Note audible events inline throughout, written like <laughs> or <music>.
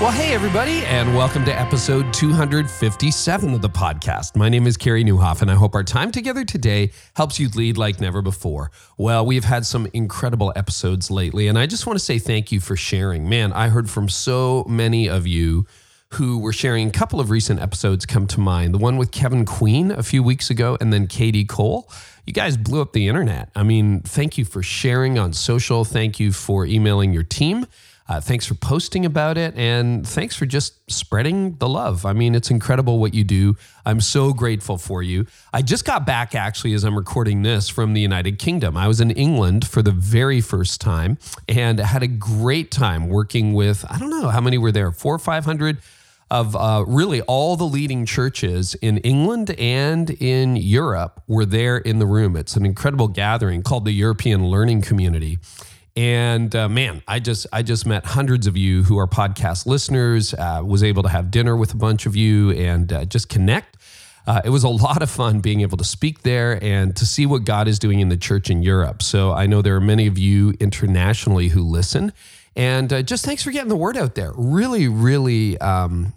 Well, hey, everybody, and welcome to episode 257 of the podcast. My name is Carey Nieuwhof, and I hope our time together today helps you lead like never before. Well, we've had some incredible episodes lately, and I just want to say thank you for sharing. Man, I heard from so many of you who were sharing a couple of recent episodes come to mind. The one with Kevin Queen a few weeks ago, and then Kadi Cole. You guys blew up the internet. I mean, thank you for sharing on social. Thank you for emailing your team. Uh, thanks for posting about it and thanks for just spreading the love. I mean, it's incredible what you do. I'm so grateful for you. I just got back actually as I'm recording this from the United Kingdom. I was in England for the very first time and had a great time working with, I don't know how many were there, four or 500 of uh, really all the leading churches in England and in Europe were there in the room. It's an incredible gathering called the European Learning Community. And uh, man, I just I just met hundreds of you who are podcast listeners. Uh, was able to have dinner with a bunch of you and uh, just connect. Uh, it was a <laughs> lot of fun being able to speak there and to see what God is doing in the church in Europe. So I know there are many of you internationally who listen, and uh, just thanks for getting the word out there. Really, really. Um,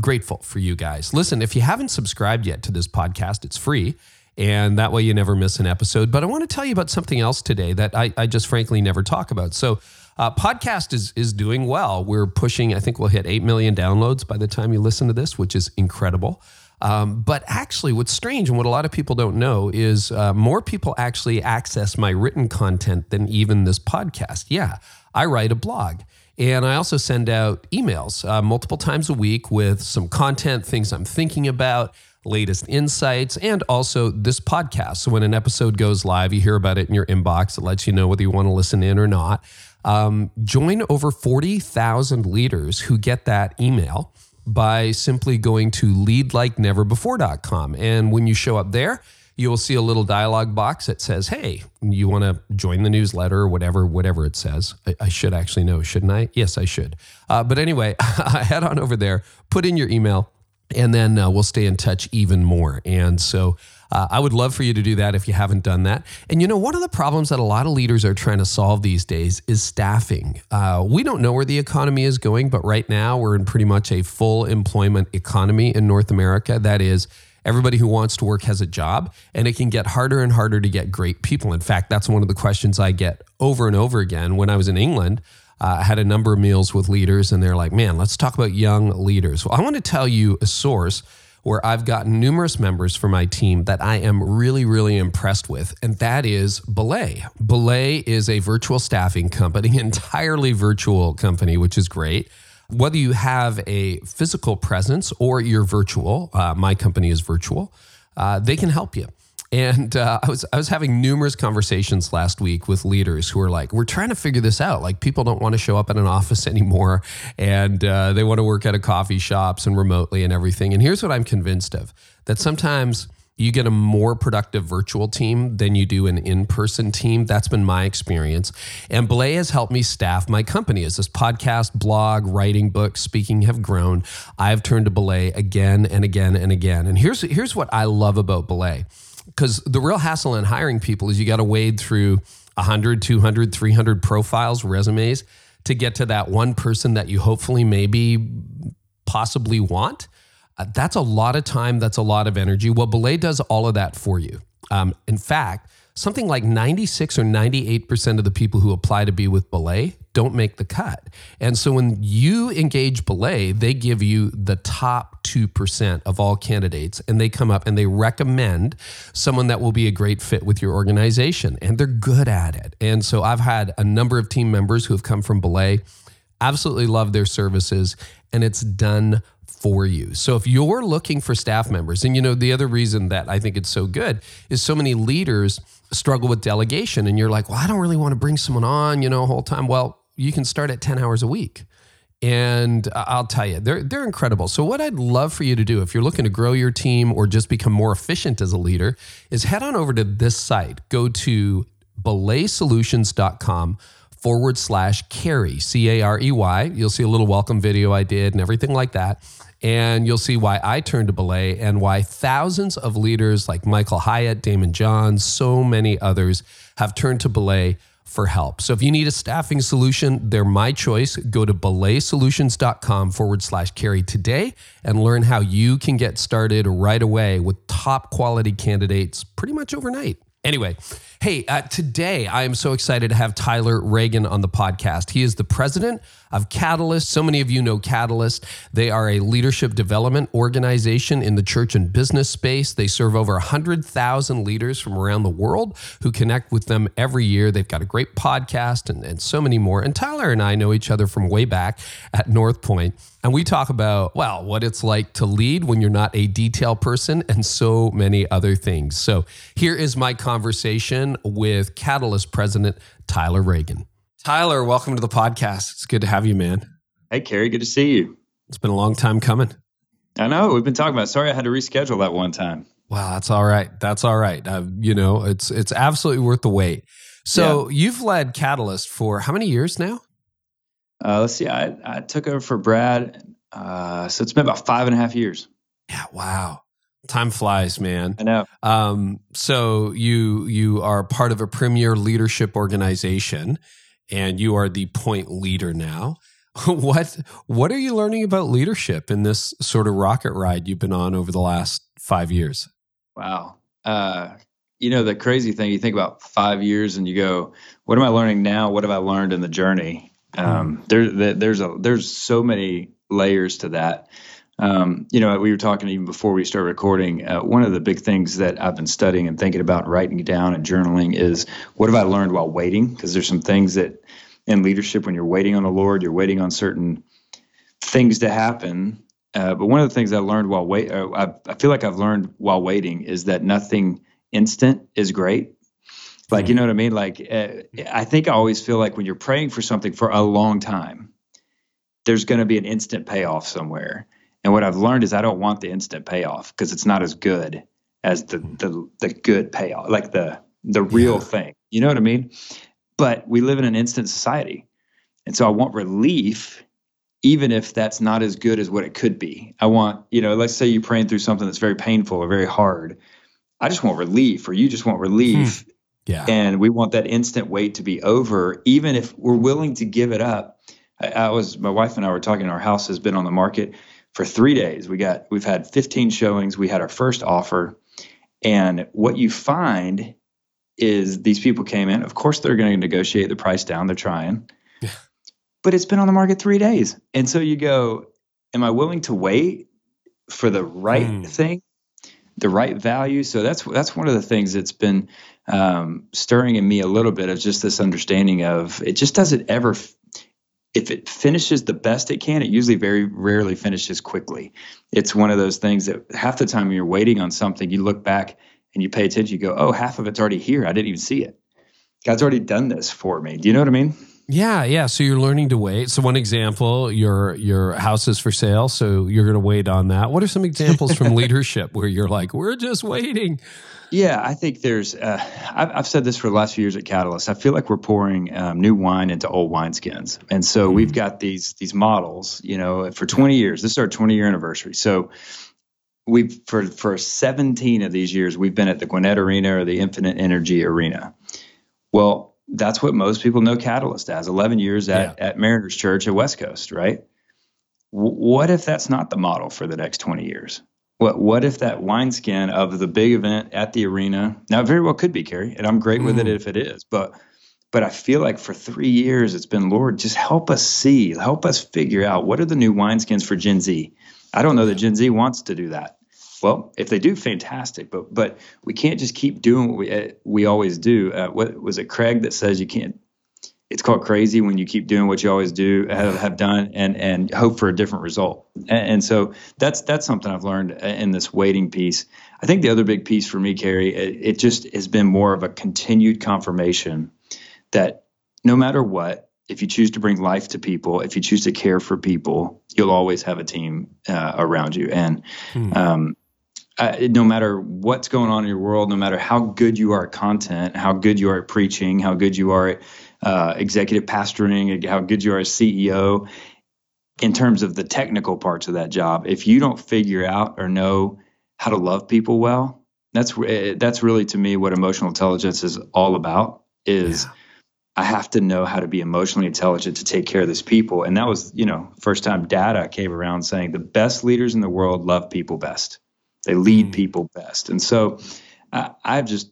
grateful for you guys. Listen, if you haven't subscribed yet to this podcast, it's free and that way you never miss an episode. But I want to tell you about something else today that I, I just frankly never talk about. So, uh, podcast is is doing well. We're pushing. I think we'll hit eight million downloads by the time you listen to this, which is incredible. Um, but actually, what's strange and what a lot of people don't know is uh, more people actually access my written content than even this podcast. Yeah, I write a blog. And I also send out emails uh, multiple times a week with some content, things I'm thinking about, latest insights, and also this podcast. So when an episode goes live, you hear about it in your inbox. It lets you know whether you want to listen in or not. Um, join over 40,000 leaders who get that email by simply going to leadlikeneverbefore.com. And when you show up there, you will see a little dialog box that says, "Hey, you want to join the newsletter or whatever, whatever it says." I, I should actually know, shouldn't I? Yes, I should. Uh, but anyway, <laughs> head on over there, put in your email, and then uh, we'll stay in touch even more. And so uh, I would love for you to do that if you haven't done that. And you know, one of the problems that a lot of leaders are trying to solve these days is staffing. Uh, we don't know where the economy is going, but right now we're in pretty much a full employment economy in North America. That is, everybody who wants to work has a job, and it can get harder and harder to get great people. In fact, that's one of the questions I get over and over again when I was in England. Uh, I had a number of meals with leaders, and they're like, man, let's talk about young leaders. Well, I want to tell you a source where I've gotten numerous members for my team that I am really, really impressed with, and that is Belay. Belay is a virtual staffing company, <laughs> entirely virtual company, which is great. Whether you have a physical presence or you're virtual, uh, my company is virtual, uh, they can help you. And uh, I was I was having numerous conversations last week with leaders who are like, we're trying to figure this out. Like people don't want to show up at an office <laughs> anymore, and uh, they want to work at a coffee shops and remotely and everything. And here's what I'm convinced of: that sometimes you get a more productive virtual team than you do an in-person team. That's been my experience. And Belay has helped me staff my company. As this podcast, blog, writing books, speaking have grown, I've turned to Belay again and again and again. And here's here's what I love about Belay because the real hassle in hiring people is you got to wade through 100, 200, 300 profiles, resumes to get to that one person that you hopefully maybe possibly want. Uh, that's a lot of time. That's a lot of energy. Well, Belay does all of that for you. Um, in fact, something like 96 or 98% of the people who apply to be with Belay don't make the cut. And so when you engage Belay, they give you the top 2% of all candidates and they come up and they recommend someone that will be a great fit with your organization and they're good at it. And so I've had a number of team members who have come from Belay, absolutely love their services and it's done for you. So if you're looking for staff members, and you know, the other reason that I think it's so good is so many leaders struggle with delegation and you're like, well, I don't really want to bring someone on, you know, whole time. Well, you can start at 10 hours a week. And I'll tell you, they're, they're incredible. So, what I'd love for you to do if you're looking to grow your team or just become more efficient as a leader is head on over to this site. Go to belaysolutions.com forward slash Carey, C A R E Y. You'll see a little welcome video I did and everything like that. And you'll see why I turned to Belay and why thousands of leaders like Michael Hyatt, Daymond John, so many others have turned to Belay for help. So if you need a staffing solution, they're my choice. Go to belaysolutions.com forward slash Carey today and learn how you can get started right away with top quality candidates pretty much overnight. Anyway, hey, uh, today I am so excited to have Tyler Reagin on the podcast. He is the president of Catalyst. So many of you know Catalyst. They are a leadership development organization in the church and business space. They serve over 100,000 leaders from around the world who connect with them every year. They've got a great podcast and, and so many more. And Tyler and I know each other from way back at North Point. And we talk about, well, what it's like to lead when you're not a detail person and so many other things. So here is my conversation with Catalyst president Tyler Reagin. Tyler, welcome to the podcast. It's good to have you, man. Hey, Carey, good to see you. It's been a long time coming. I know. We've been talking about. It. Sorry, I had to reschedule that one time. Wow, that's all right. That's all right. Uh, you know, it's it's absolutely worth the wait. So yeah. you've led Catalyst for how many years now? Uh, let's see. I, I took over for Brad. Uh, so it's been about five and a half years. Yeah. Wow. Time flies, man. I know. Um, so you you are part of a premier leadership organization and you are the point leader now. <laughs> what what are you learning about leadership in this sort of rocket ride you've been on over the last five years? Wow. Uh, you know the crazy thing you think about five years and you go, what am I learning now? What have I learned in the journey? Um, hmm. there, there's a there's so many layers to that. Um, you know, we were talking even before we started recording. Uh, one of the big things that I've been studying and thinking about, writing down and journaling, is what have I learned while waiting? Because there's some things that in leadership, when you're waiting on the Lord, you're waiting on certain things to happen. Uh, but one of the things I learned while wait, uh, I, I, feel like I've learned while waiting is that nothing instant is great. Like you know what I mean? Like uh, I think I always feel like when you're praying for something for a long time, there's going to be an instant payoff somewhere and what I've learned is I don't want the instant payoff because it's not as good as the the the good payoff, like the the real yeah. thing. You know what I mean? But we live in an instant society. And so I want relief even if that's not as good as what it could be. I want, you know, let's say you're praying through something that's very painful or very hard. I just want relief, or you just want relief. Hmm. Yeah. And we want that instant wait to be over, even if we're willing to give it up. I, I was, my wife and I were talking, our house has been on the market for three days. We got we've had 15 showings. We had our first offer, and what you find is these people came in. Of course, they're going to negotiate the price down. They're trying, yeah. but it's been on the market three days, and so you go, "Am I willing to wait for the right mm. thing, the right value?" So that's that's one of the things that's been um, stirring in me a little bit of just this understanding of it just doesn't ever if it finishes the best it can, it usually very rarely finishes quickly. It's one of those things that half the time when you're waiting on something, you look back and you pay attention, you go, oh, half of it's already here. I didn't even see it. God's already done this for me. Do you know what I mean? Yeah, yeah. So you're learning to wait. So one example, your your house is for sale, so you're going to wait on that. What are some examples from <laughs> leadership where you're like, we're just waiting? Yeah, I think there's. Uh, I've, I've, said this for the last few years at Catalyst. I feel like we're pouring um, new wine into old wineskins, and so mm-hmm. we've got these these models. You know, for 20 years. This is our 20 year anniversary. So we've for for 17 of these years we've been at the Gwinnett Arena or the Infinite Energy Arena. Well, that's what most people know Catalyst as. 11 years at yeah. at Mariners Church at West Coast, right? W- what if that's not the model for the next 20 years? What what if that wineskin of the big event at the arena? Now, it very well could be Carey, and I'm great mm. with it mm. if it is. But but I feel like for three years it's been Lord, just help us see, help us figure out what are the new wineskins for Gen Z. I don't know that Gen Z wants to do that. Well, if they do, fantastic. But but we can't just keep doing what we uh, we always do. Uh, what was it, Craig, that says you can't it's called crazy when you keep doing what you always do have, have done and and hope for a different result. And, and, so that's that's something i've learned in this waiting piece. I think the other big piece for me Carey it, it just has been more of a continued confirmation that no matter what if you choose to bring life to people if you choose to care for people you'll always have a team uh, around you. And hmm. um, uh, no matter what's going on in your world, no matter how good you are at content, how good you are at preaching, how good you are at uh, executive pastoring, how good you are as CEO, in terms of the technical parts of that job, if you don't figure out or know how to love people well, that's eh, that's really to me what emotional intelligence is all about. Is yeah. I have to know how to be emotionally intelligent to take care of these people, and that was you know first time data came around saying the best leaders in the world love people best. They lead mm. people best. And so I, I've just,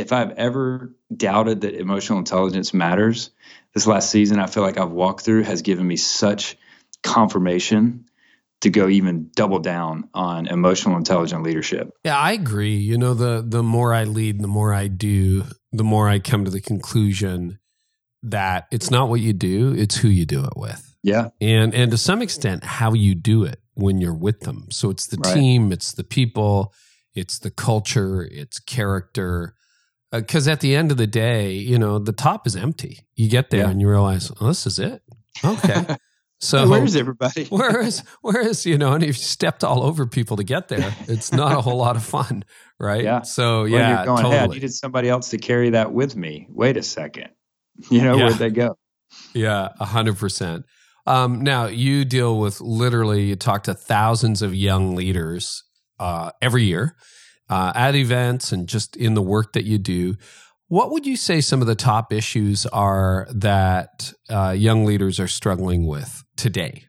if I've ever doubted that emotional intelligence matters, this last season I feel like I've walked through has given me such confirmation to go even double down on emotional intelligent leadership. Yeah, I agree. You know, the the more I lead, the more I do, the more I come to the conclusion that it's not what you do, it's who you do it with. Yeah. And and to some extent how you do it when you're with them. So it's the right. team, it's the people, it's the culture, it's character. Because uh, at the end of the day, you know, the top is empty. You get there yeah. and you realize, oh, this is it. Okay. <laughs> So where's everybody? <laughs> whereas, whereas, you know, and if you stepped all over people to get there, it's not a whole lot of fun, right? Yeah. So well, yeah, you're going, totally. hey, I needed somebody else to carry that with me. Wait a second. <laughs> You know, yeah. where'd they go? Yeah, a hundred percent. Um, now you deal with literally you talk to thousands of young leaders uh, every year uh, at events and just in the work that you do. What would you say some of the top issues are that uh, young leaders are struggling with today?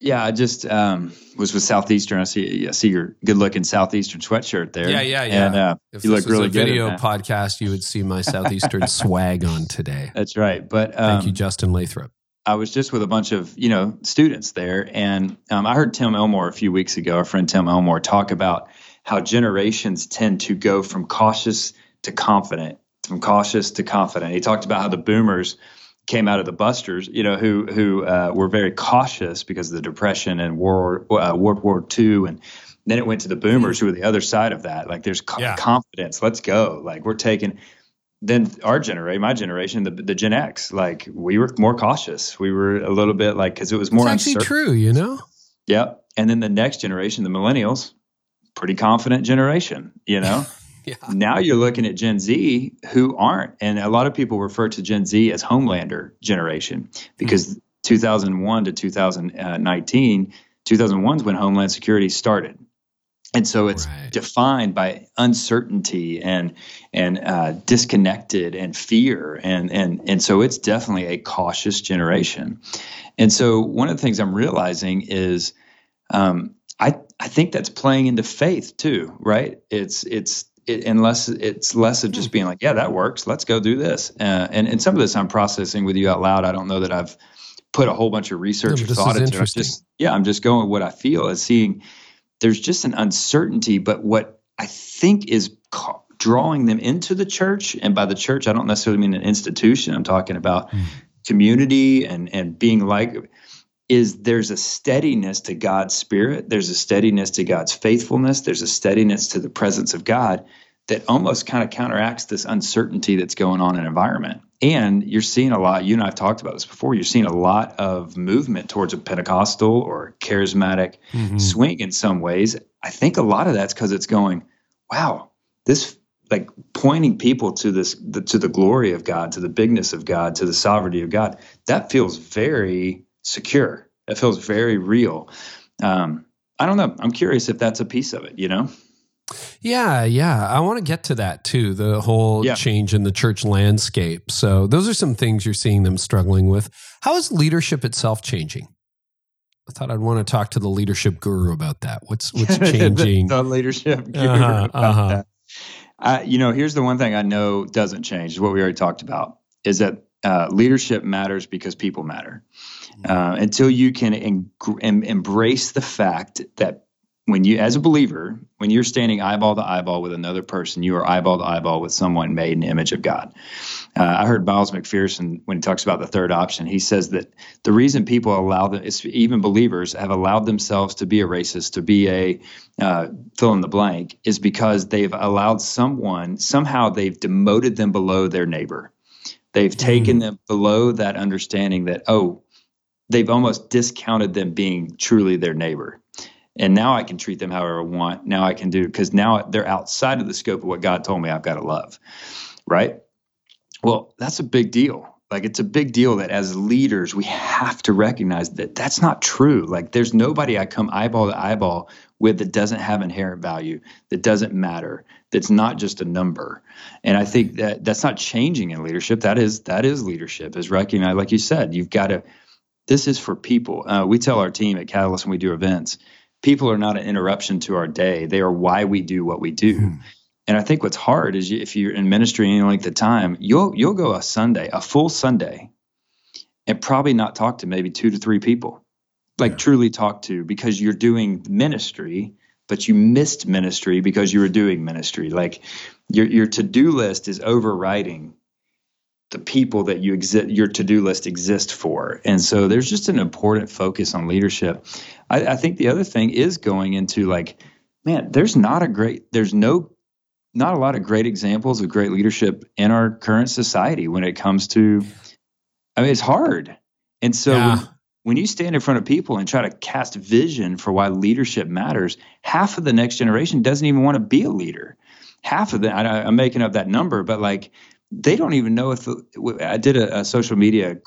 Yeah, I just um, was with Southeastern. I see, I see your good-looking Southeastern sweatshirt there. Yeah, yeah, yeah. And uh, if you look really good. Video podcast, you would see my Southeastern <laughs> swag on today. That's right. But um, thank you, Justin Lathrop. I was just with a bunch of you know students there, and um, I heard Tim Elmore a few weeks ago, our friend Tim Elmore, talk about how generations tend to go from cautious to confident, from cautious to confident. He talked about how the boomers came out of the busters, you know, who who uh, were very cautious because of the depression and war, uh, World War II, and then it went to the boomers who were the other side of that. Like, there's co- yeah. confidence. Let's go. Like, we're taking then our generation, my generation, the, the Gen X, like we were more cautious. We were a little bit like because it was more it's actually uncertain. true, you know. Yep. And then the next generation, the millennials, pretty confident generation, you know. <laughs> yeah. Now you're looking at Gen Z who aren't, and a lot of people refer to Gen Z as Homelander generation because mm-hmm. 2001 to 2019, 2001 is when Homeland Security started and so it's right. defined by uncertainty and and uh, disconnected and fear and and and so it's definitely a cautious generation and so one of the things i'm realizing is um, i i think that's playing into faith too right it's it's it, unless it's less of just being like yeah that works let's go do this uh, and and some of this i'm processing with you out loud i don't know that i've put a whole bunch of research no, or thought into it just yeah i'm just going with what i feel as seeing there's just an uncertainty. But what I think is ca- drawing them into the church, and by the church, I don't necessarily mean an institution. I'm talking about mm. community and and being like is there's a steadiness to God's spirit, there's a steadiness to God's faithfulness, there's a steadiness to the presence of God that almost kind of counteracts this uncertainty that's going on in environment. And you're seeing a lot, you and I've talked about this before, you're seeing a lot of movement towards a Pentecostal or charismatic mm-hmm. swing in some ways. I think a lot of that's because it's going, wow, this like pointing people to this the, to the glory of God, to the bigness of God, to the sovereignty of God. That feels very secure. It feels very real. Um, I don't know. I'm curious if that's a piece of it. You know. Yeah, yeah. I want to get to that too, the whole yeah. change in the church landscape. So, those are some things you're seeing them struggling with. How is leadership itself changing? I thought I'd want to talk to the leadership guru about that. What's what's <laughs> <laughs> changing? the, the, leadership guru uh-huh, about uh-huh. that. Uh, you know, here's the one thing I know doesn't change. Is what we already talked about. Is that uh, leadership matters because people matter. Uh, until you can en- em- embrace the fact that when you as a believer when you're standing eyeball to eyeball with another person you are eyeball to eyeball with someone made in the image of god uh, i heard miles mcpherson when he talks about the third option he says that the reason people allow them even believers have allowed themselves to be a racist to be a uh, fill in the blank is because they've allowed someone somehow they've demoted them below their neighbor they've mm. taken them below that understanding that oh they've almost discounted them being truly their neighbor And now I can treat them however I want. Now I can do because now they're outside of the scope of what God told me I've got to love. Right. Well, that's a big deal. Like it's a big deal that as leaders, we have to recognize that that's not true. Like there's nobody I come eyeball to eyeball with that doesn't have inherent value, that doesn't matter, that's not just a number. And I think that that's not changing in leadership. That is that is leadership. Is recognize, like you said, you've got to. This is for people. Uh, we tell our team at Catalyst when we do events, people are not an interruption to our day. They are why we do what we do. Hmm. And I think what's hard is if you're in ministry any length of time, you'll you'll go a Sunday, a full Sunday, and probably not talk to maybe two to three people, like yeah. truly talk to because you're doing ministry, but you missed ministry because you were doing ministry. Like your your to do list is overriding the people that you exist your to-do list exists for and so there's just an important focus on leadership I, I, think the other thing is going into like man there's not a great there's no not a lot of great examples of great leadership in our current society when it comes to I mean it's hard. And so yeah. when, when you stand in front of people and try to cast vision for why leadership matters, half of the next generation doesn't even want to be a leader. Half of them, I, am making up that number, but like they don't even know if I did a, a social media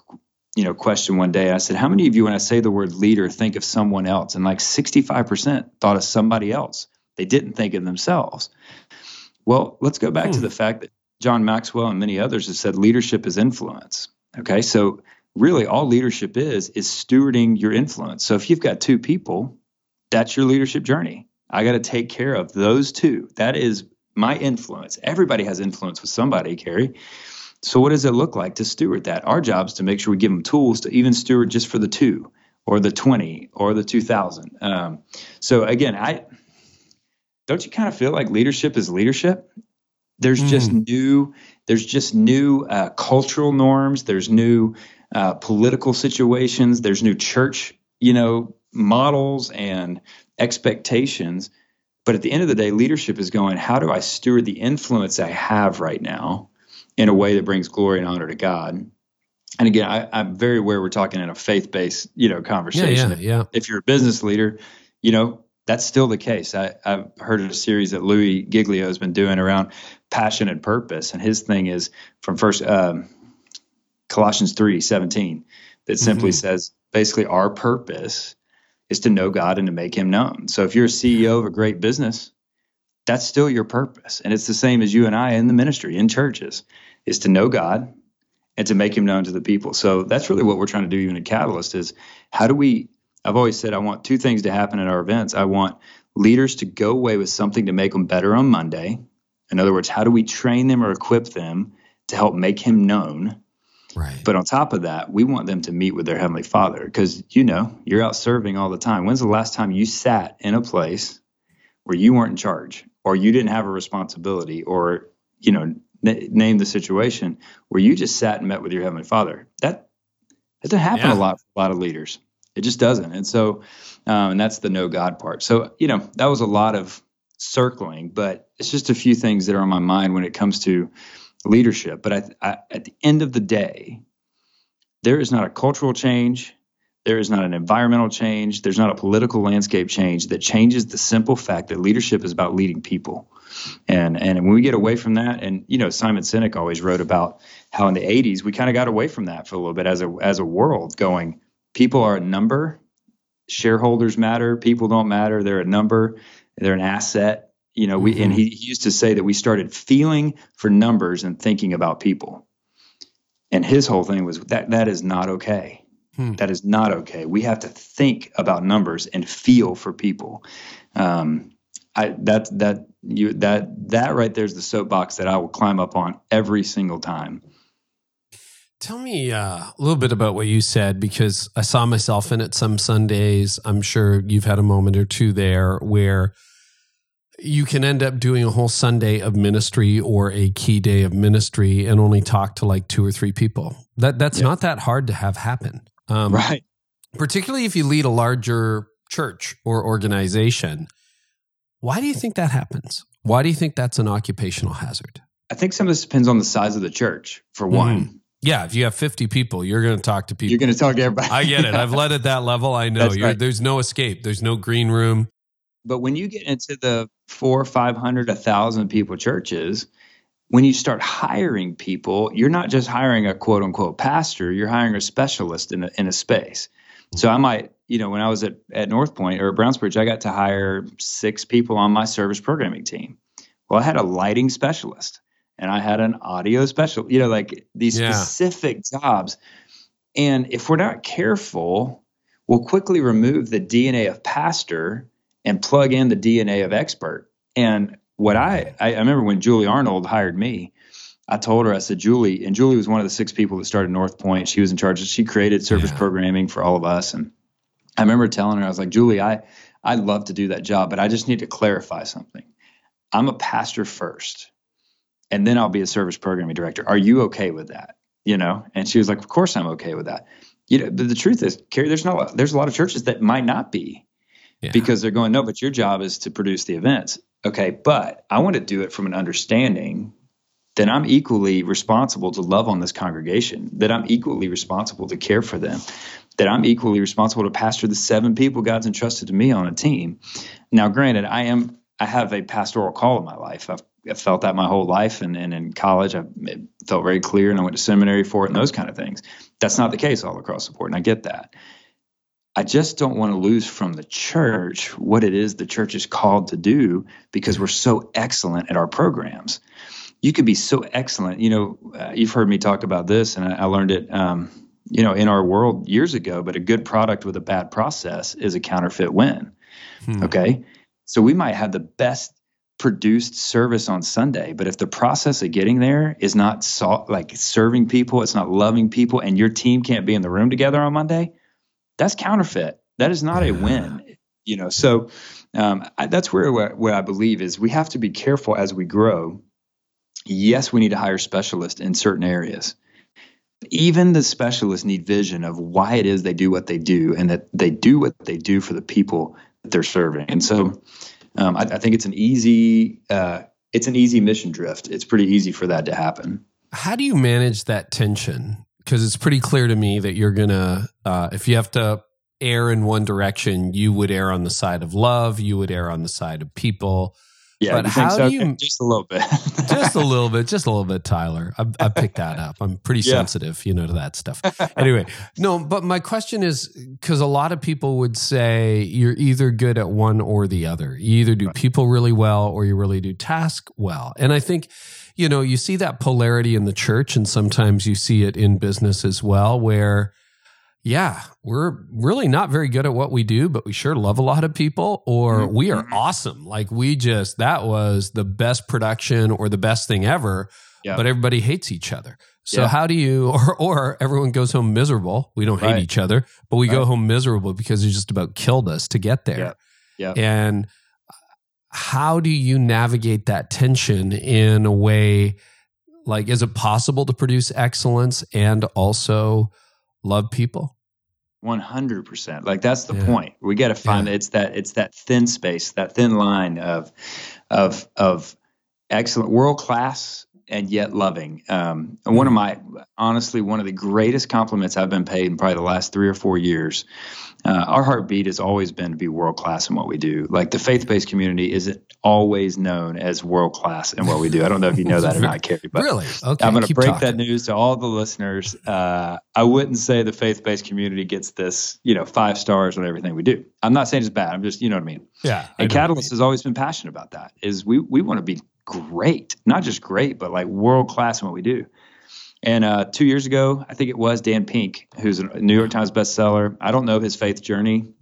you know question one day i said how many of you when i say the word leader think of someone else and like 65% thought of somebody else they didn't think of themselves well, let's go back hmm. to the fact that John Maxwell and many others have said leadership is influence. Okay, so really all leadership is is stewarding your influence. So if you've got two people, that's your leadership journey. I got to take care of those two. That is my influence. Everybody has influence with somebody, Carey. So what does it look like to steward that? Our job is to make sure we give them tools to even steward just for the two or the 20 or the 2000. Um, so again, I don't you kind of feel like leadership is leadership? There's mm. just new, there's just new uh, cultural norms. There's new uh, political situations. There's new church, you know, models and expectations. But at the end of the day, leadership is going, how do I steward the influence I have right now in a way that brings glory and honor to God? And again, I, am very aware we're talking in a faith-based, you know, conversation. Yeah, yeah, yeah. If you're a business leader, you know, that's still the case. I, have heard of a series that Louie Giglio has been doing around passion and purpose, and his thing is from first um, Colossians three seventeen that simply mm-hmm. says basically our purpose is to know God and to make Him known. So if you're a CEO of a great business, that's still your purpose, and it's the same as you and I in the ministry in churches is to know God and to make Him known to the people. So that's really what we're trying to do even at Catalyst is how do we I've always said I want two things to happen at our events. I want leaders to go away with something to make them better on Monday. In other words, how do we train them or equip them to help make him known? Right. But on top of that, we want them to meet with their heavenly Father because you know you're out serving all the time. When's the last time you sat in a place where you weren't in charge, or you didn't have a responsibility, or you know, n- name the situation where you just sat and met with your heavenly Father? That that doesn't happen yeah. a lot for a lot of leaders. It just doesn't. And so, um, and that's the no God part. So, you know, that was a lot of circling, but it's just a few things that are on my mind when it comes to leadership. But I, I, at the end of the day, there is not a cultural change. There is not an environmental change. There's not a political landscape change that changes the simple fact that leadership is about leading people. And and when we get away from that, and you know, Simon Sinek always wrote about how in the 80s we kind of got away from that for a little bit as a as a world, going, people are a number. Shareholders matter. People don't matter. They're a number. They're an asset. You know, we mm-hmm. and he, he used to say that we started feeling for numbers and thinking about people. And his whole thing was that that is not okay. Hmm. That is not okay. We have to think about numbers and feel for people. Um, I that that you that that right there's the soapbox that I will climb up on every single time. Tell me uh, a little bit about what you said because I saw myself in it some Sundays. I'm sure you've had a moment or two there where you can end up doing a whole Sunday of ministry or a key day of ministry and only talk to like two or three people. That that's yeah. not that hard to have happen. Um, right. Particularly if you lead a larger church or organization. Why do you think that happens? Why do you think that's an occupational hazard? I think some of this depends on the size of the church, for one. Mm. Yeah, if you have 50 people, you're going to talk to people. You're going to talk to everybody. I get it. I've led at that level. I <laughs> know. Right. There's no escape. There's no green room. but when you get into the four, five hundred, a thousand people churches, when you start hiring people, you're not just hiring a quote unquote pastor, you're hiring a specialist in a, in a space. So I might, you know, when I was at, at North Point or at Browns Bridge, I got to hire six people on my service programming team. Well, I had a lighting specialist and I had an audio special, you know, like these yeah. specific jobs. And if we're not careful, we'll quickly remove the DNA of pastor and plug in the DNA of expert. And what I, I, remember when Julie Arnold hired me, I told her, I said, Julie, and Julie was one of the six people that started North Point. She was in charge. Of, she created service yeah. programming for all of us. And I remember telling her, I was like, Julie, I, I love to do that job, but I just need to clarify something. I'm a pastor first, and then I'll be a service programming director. Are you okay with that? You know? And she was like, Of course I'm okay with that. You know, but the truth is, Carey, there's not there's a lot of churches that might not be. Yeah. Because they're going, no, but your job is to produce the events. Okay, but I want to do it from an understanding that I'm equally responsible to love on this congregation, that I'm equally responsible to care for them, that I'm equally responsible to pastor the seven people God's entrusted to me on a team. Now, granted, I am I have a pastoral call in my life. I've, I've felt that my whole life, and, and in college, I felt very clear, and I went to seminary for it, and those kind of things. That's not the case all across the board, and I get that. I just don't want to lose from the church what it is the church is called to do because we're so excellent at our programs you could be so excellent. You know, uh, you've heard me talk about this, and I, I learned it, um, you know, in our world years ago. But a good product with a bad process is a counterfeit win. Hmm. Okay, so we might have the best produced service on Sunday, but if the process of getting there is not so, like serving people, it's not loving people, and your team can't be in the room together on Monday, that's counterfeit. That is not a win. You know, so um, I, that's where where I believe is we have to be careful as we grow yes, we need to hire specialists in certain areas. Even the specialists need vision of why it is they do what they do and that they do what they do for the people that they're serving. And so um, I, I, think it's an easy uh, it's an easy mission drift. It's pretty easy for that to happen. How do you manage that tension? Because it's pretty clear to me that you're gonna uh, if you have to err in one direction, you would err on the side of love, you would err on the side of people yeah, but how so? do you just a little bit, <laughs> just a little bit, just a little bit, Tyler? I, I picked that up. I'm pretty yeah. sensitive, you know, to that stuff. Anyway, no, but my question is because a lot of people would say you're either good at one or the other. You either do people really well or you really do task well, and I think you know you see that polarity in the church, and sometimes you see it in business as well, where yeah, we're really not very good at what we do, but we sure love a lot of people, or mm-hmm. we are awesome. Like we just, that was the best production or the best thing ever, but everybody hates each other. So how do you, <laughs> or, or everyone goes home miserable. We don't hate each other, but we right. go home miserable because it just about killed us to get there. Yeah. And how do you navigate that tension in a way like, is it possible to produce excellence and also love people? 100% like that's the yeah. point we got to find yeah. it's that it's that thin space that thin line of of of excellent world class and yet loving um, one of my honestly one of the greatest compliments i've been paid in probably the last three or four years uh, our heartbeat has always been to be world class in what we do. Like the faith based community isn't always known as world class in what we do. I don't know if you know that or not, Carey. But really? Okay. I'm going to break talking. that news to all the listeners. Uh, I wouldn't say the faith based community gets this, you know, five stars on everything we do. I'm not saying it's bad. I'm just, you know what I mean. Yeah. And Catalyst has always been passionate about that. Is we we want to be great, not just great, but like world class in what we do. And uh, two years ago, I think it was Dan Pink, who's a New York Times bestseller. I don't know his faith journey.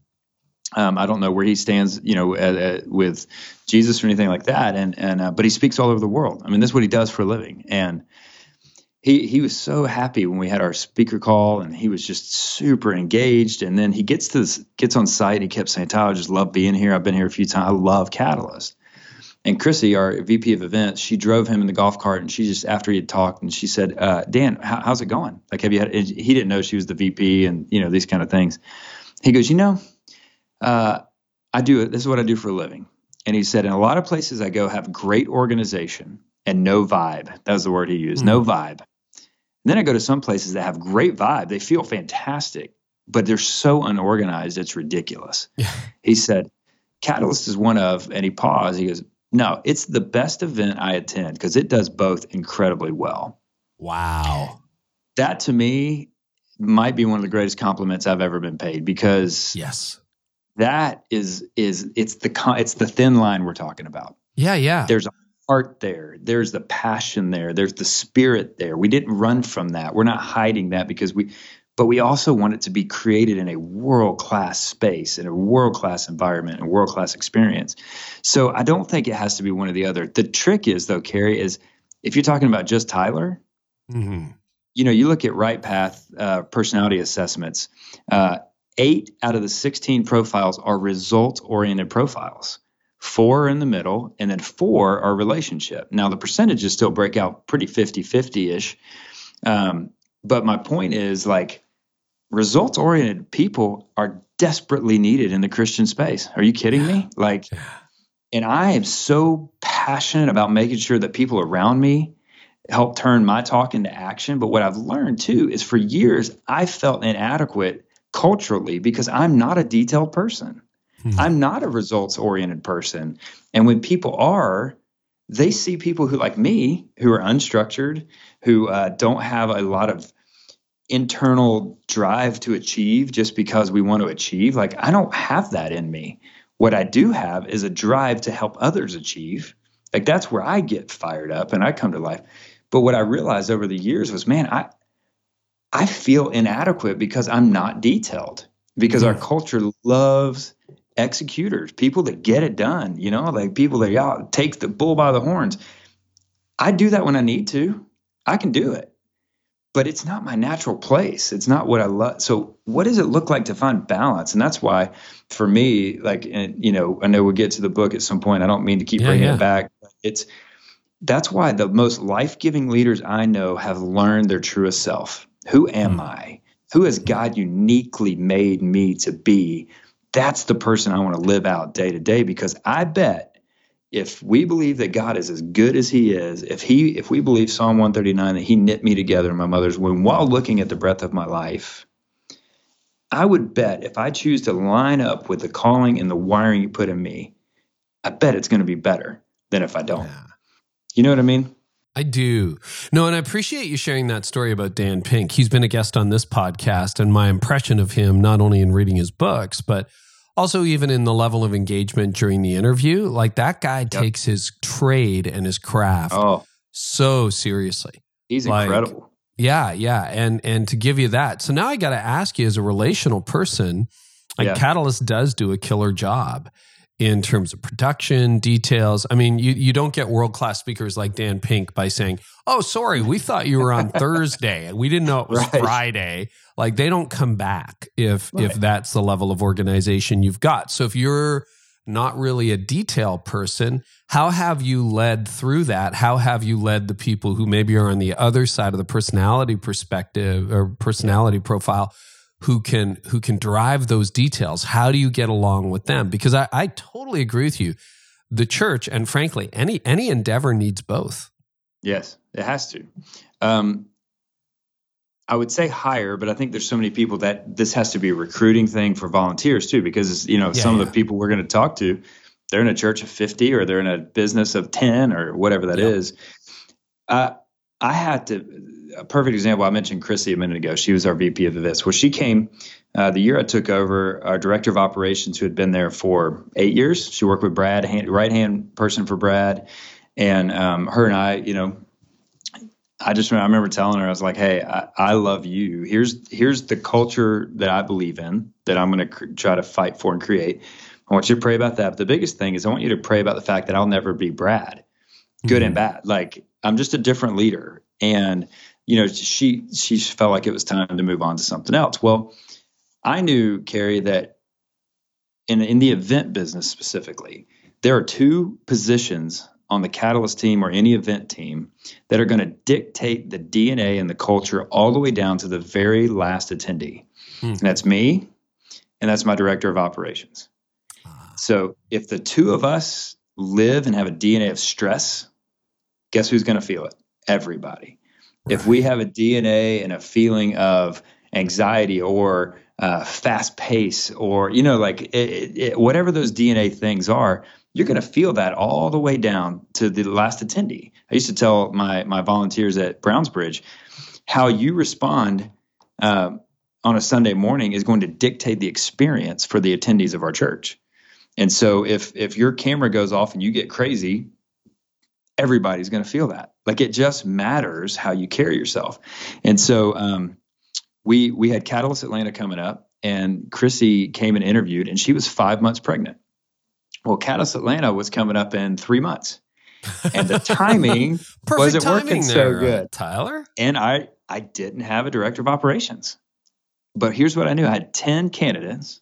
Um, I don't know where he stands, you know, uh, uh, with Jesus or anything like that. And and uh, but he speaks all over the world. I mean, this is what he does for a living. And he he was so happy when we had our speaker call, and he was just super engaged. And then he gets to this, gets on site, and he kept saying, "Tyler, I just love being here. I've been here a few times. I love Catalyst." And Chrissy, our VP of events, she drove him in the golf cart, and she just after he had talked, and she said, uh, "Dan, how, how's it going? Like, have you had?" He didn't know she was the VP, and you know these kind of things. He goes, "You know, uh, I do it. This is what I do for a living." And he said, "In a lot of places I go, have great organization and no vibe. That was the word he used. Mm-hmm. No vibe. And then I go to some places that have great vibe. They feel fantastic, but they're so unorganized, it's ridiculous." He said, Catalyst is one of, and he paused. He goes, No, it's the best event I attend because it does both incredibly well. Wow. That to me might be one of the greatest compliments I've ever been paid because yes, that is is it's the it's the thin line we're talking about. Yeah, yeah. There's a heart there. There's the passion there. There's the spirit there. We didn't run from that. We're not hiding that because we but we also want it to be created in a world class space, in a world class environment, a world class experience. So I don't think it has to be one or the other. The trick is, though, Carey, is if you're talking about just Tyler, mm-hmm. you know, you look at RightPath uh, personality assessments. Uh, eight out of the 16 profiles are result oriented profiles. Four are in the middle, and then four are relationship. Now, the percentages still break out pretty 50 50 ish. Um, but my point is like, results oriented people are desperately needed in the Christian space. Are you kidding me? Like, and I am so passionate about making sure that people around me help turn my talk into action. But what I've learned too is for years, I felt inadequate culturally because I'm not a detailed person. Mm-hmm. I'm not a results oriented person. And when people are, they see people who, like me, who are unstructured, who uh, don't have a lot of internal drive to achieve just because we want to achieve. Like, I don't have that in me. What I do have is a drive to help others achieve. Like, that's where I get fired up and I come to life. But what I realized over the years was, man, I, I feel inadequate because I'm not detailed, because our culture loves executors, people that get it done, you know, like people that y'all take the bull by the horns. I do that when I need to. I can do it but it's not my natural place. It's not what I love. So, what does it look like to find balance? And that's why, for me, like, and, you know, I know we'll get to the book at some point. I don't mean to keep yeah, bringing yeah. it back. It's that's why the most life giving leaders I know have learned their truest self. Who am mm. I? Who has God uniquely made me to be? That's the person I want to live out day to day because I bet if we believe that God is as good as he is, if he if we believe Psalm 139 that he knit me together in my mother's womb while looking at the breath of my life, I would bet if I choose to line up with the calling and the wiring you put in me, I bet it's going to be better than if I don't. Yeah. You know what I mean? I do. No, and I appreciate you sharing that story about Dan Pink. He's been a guest on this podcast, and my impression of him, not only in reading his books, but also even in the level of engagement during the interview like that guy yep. takes his trade and his craft oh. so seriously he's like, incredible yeah yeah and and to give you that so now i got to ask you as a relational person like yeah. catalyst does do a killer job in terms of production details. I mean, you, you don't get world class speakers like Dan Pink by saying, "Oh, sorry, we thought you were on <laughs> Thursday. And we didn't know it was right. Friday." Like they don't come back if right. if that's the level of organization you've got. So if you're not really a detail person, how have you led through that? How have you led the people who maybe are on the other side of the personality perspective or personality profile? Who can who can drive those details how do you get along with them because i, I totally agree with you the church and frankly any any endeavor needs both yes it has to um, i would say hire but i think there's so many people that this has to be a recruiting thing for volunteers too because you know yeah, some yeah. of the people we're going to talk to they're in a church of 50 or they're in a business of 10 or whatever that yep. is. Uh, I had to a perfect example. I mentioned Chrissy a minute ago. She was our VP of this. Well, she came uh, the year I took over. Our director of operations, who had been there for eight years, she worked with Brad, right hand person for Brad, and um, her and I, you know, I just I remember telling her I was like, "Hey, I, I love you. Here's here's the culture that I believe in that I'm going to cr- try to fight for and create. I want you to pray about that. But the biggest thing is I want you to pray about the fact that I'll never be Brad, good mm-hmm. and bad. Like I'm just a different leader, and you know, she she felt like it was time to move on to something else. Well, I knew Carey that in in the event business specifically, there are two positions on the catalyst team or any event team that are going to dictate the DNA and the culture all the way down to the very last attendee. Hmm. And that's me and that's my director of operations. Ah. So if the two of us live and have a DNA of stress, guess who's going to feel it? Everybody. If we have a DNA and a feeling of anxiety or uh, fast pace or you know like it, it, whatever those DNA things are, you're going to feel that all the way down to the last attendee. I used to tell my my volunteers at Browns Bridge how you respond uh, on a Sunday morning is going to dictate the experience for the attendees of our church. And so if if your camera goes off and you get crazy, everybody's going to feel that. Like it just matters how you carry yourself. And so um, we we had Catalyst Atlanta coming up, and Chrissy came and interviewed, and she was five months pregnant. Well, Catalyst Atlanta was coming up in three months, and the timing <laughs> wasn't working there, so good, Tyler. And I I didn't have a director of operations, but here's what I knew: I had ten candidates,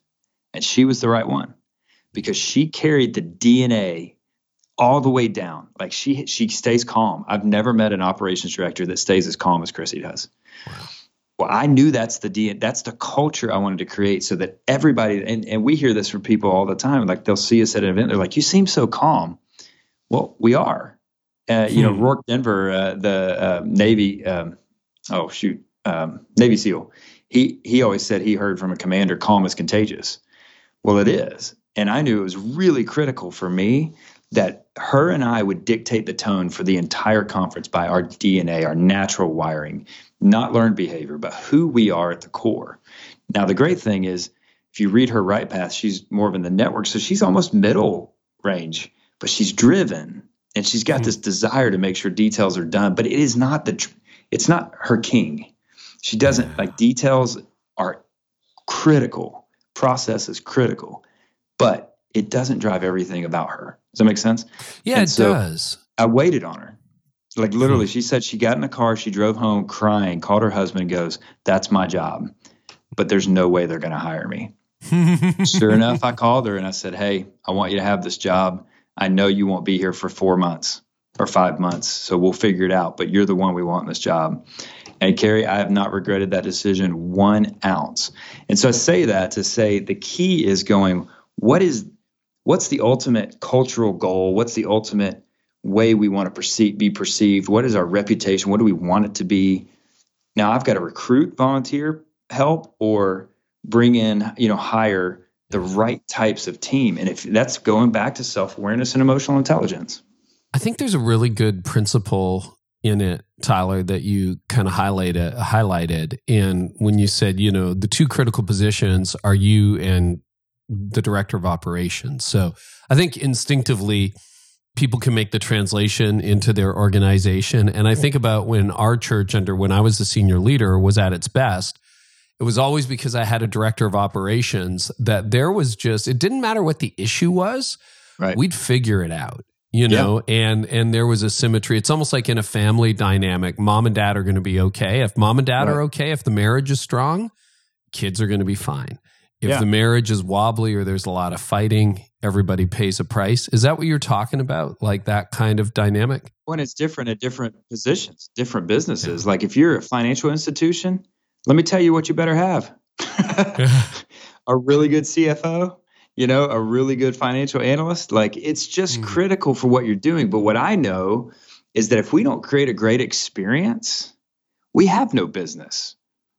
and she was the right one because she carried the DNA all the way down. Like she she stays calm. I've never met an operations director that stays as calm as Chrissy does. Wow. Well, I knew that's the DNA, that's the culture I wanted to create so that everybody and, and we hear this from people all the time. Like they'll see us at an event, they're like, "You seem so calm." Well, we are. Uh, you hmm. know, Rorke Denver, uh, the uh, Navy. Um, oh shoot, um, Navy SEAL. He he always said he heard from a commander, "Calm is contagious." Well, it is, and I knew it was really critical for me that her and I would dictate the tone for the entire conference by our DNA, our natural wiring, not learned behavior, but who we are at the core. Now, the great thing is, if you read her RightPath, she's more of in the network. So she's almost middle range, but she's driven and she's got mm-hmm. this desire to make sure details are done. But it is not the, it's not her king. She doesn't like details are critical, process is critical, but it doesn't drive everything about her. Does that make sense? Yeah, and it so does. I waited on her. Like literally, hmm. she said she got in the car, she drove home crying, called her husband, and goes, That's my job. But there's no way they're going to hire me. sure enough, I called her and I said, Hey, I want you to have this job. I know you won't be here for four months or five months, so we'll figure it out, but you're the one we want in this job. And Carey, I have not regretted that decision one ounce. And so I say that to say the key is going, what is what's the ultimate cultural goal? What's the ultimate way we want to perceive, be perceived? What is our reputation? What do we want it to be? Now I've got to recruit volunteer help or bring in, you know, hire the right types of team. And if that's going back to self awareness and emotional intelligence. I think there's a really good principle in it, Tyler, that you kind of highlighted highlighted. And when you said, you know, the two critical positions are you and the director of operations. So I think instinctively, people can make the translation into their organization. And I think about when our church, under when I was the senior leader, was at its best. It was always because I had a director of operations that there was just, it didn't matter what the issue was, right. we'd figure it out you know yeah. and and there was a symmetry it's almost like in a family dynamic mom and dad are going to be okay if mom and dad right. are okay if the marriage is strong kids are going to be fine if yeah. the marriage is wobbly or there's a lot of fighting, everybody pays a price. Is that what you're talking about? Like that kind of dynamic? When it's different at different positions, different businesses. Yeah. Like if you're a financial institution, let me tell you what you better have <laughs> a really good CFO, you know, a really good financial analyst. Like it's just mm. critical for what you're doing. But what I know is that if we don't create a great experience, we have no business.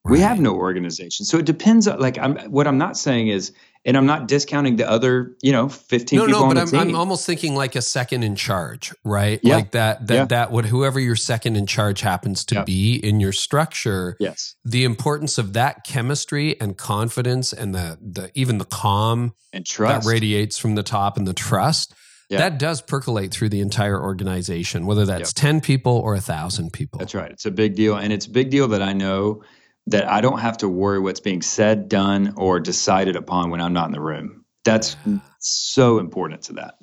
Right. We have no organization. So it depends on like I'm what I'm not saying is and I'm not discounting the other, you know, 15 no, people no, on but the I'm, team. I'm almost thinking like a second in charge, right? Yeah. Like that that yeah. that would whoever your second in charge happens to yeah. be in your structure. Yes. The importance of that chemistry and confidence and the the even the calm and trust that radiates from the top and the trust. That does percolate through the entire organization, whether that's yep. 10 people or a thousand people. That's right. It's a big deal. And it's a big deal that I know that I don't have to worry what's being said, done, or decided upon when I'm not in the room. That's so important to that.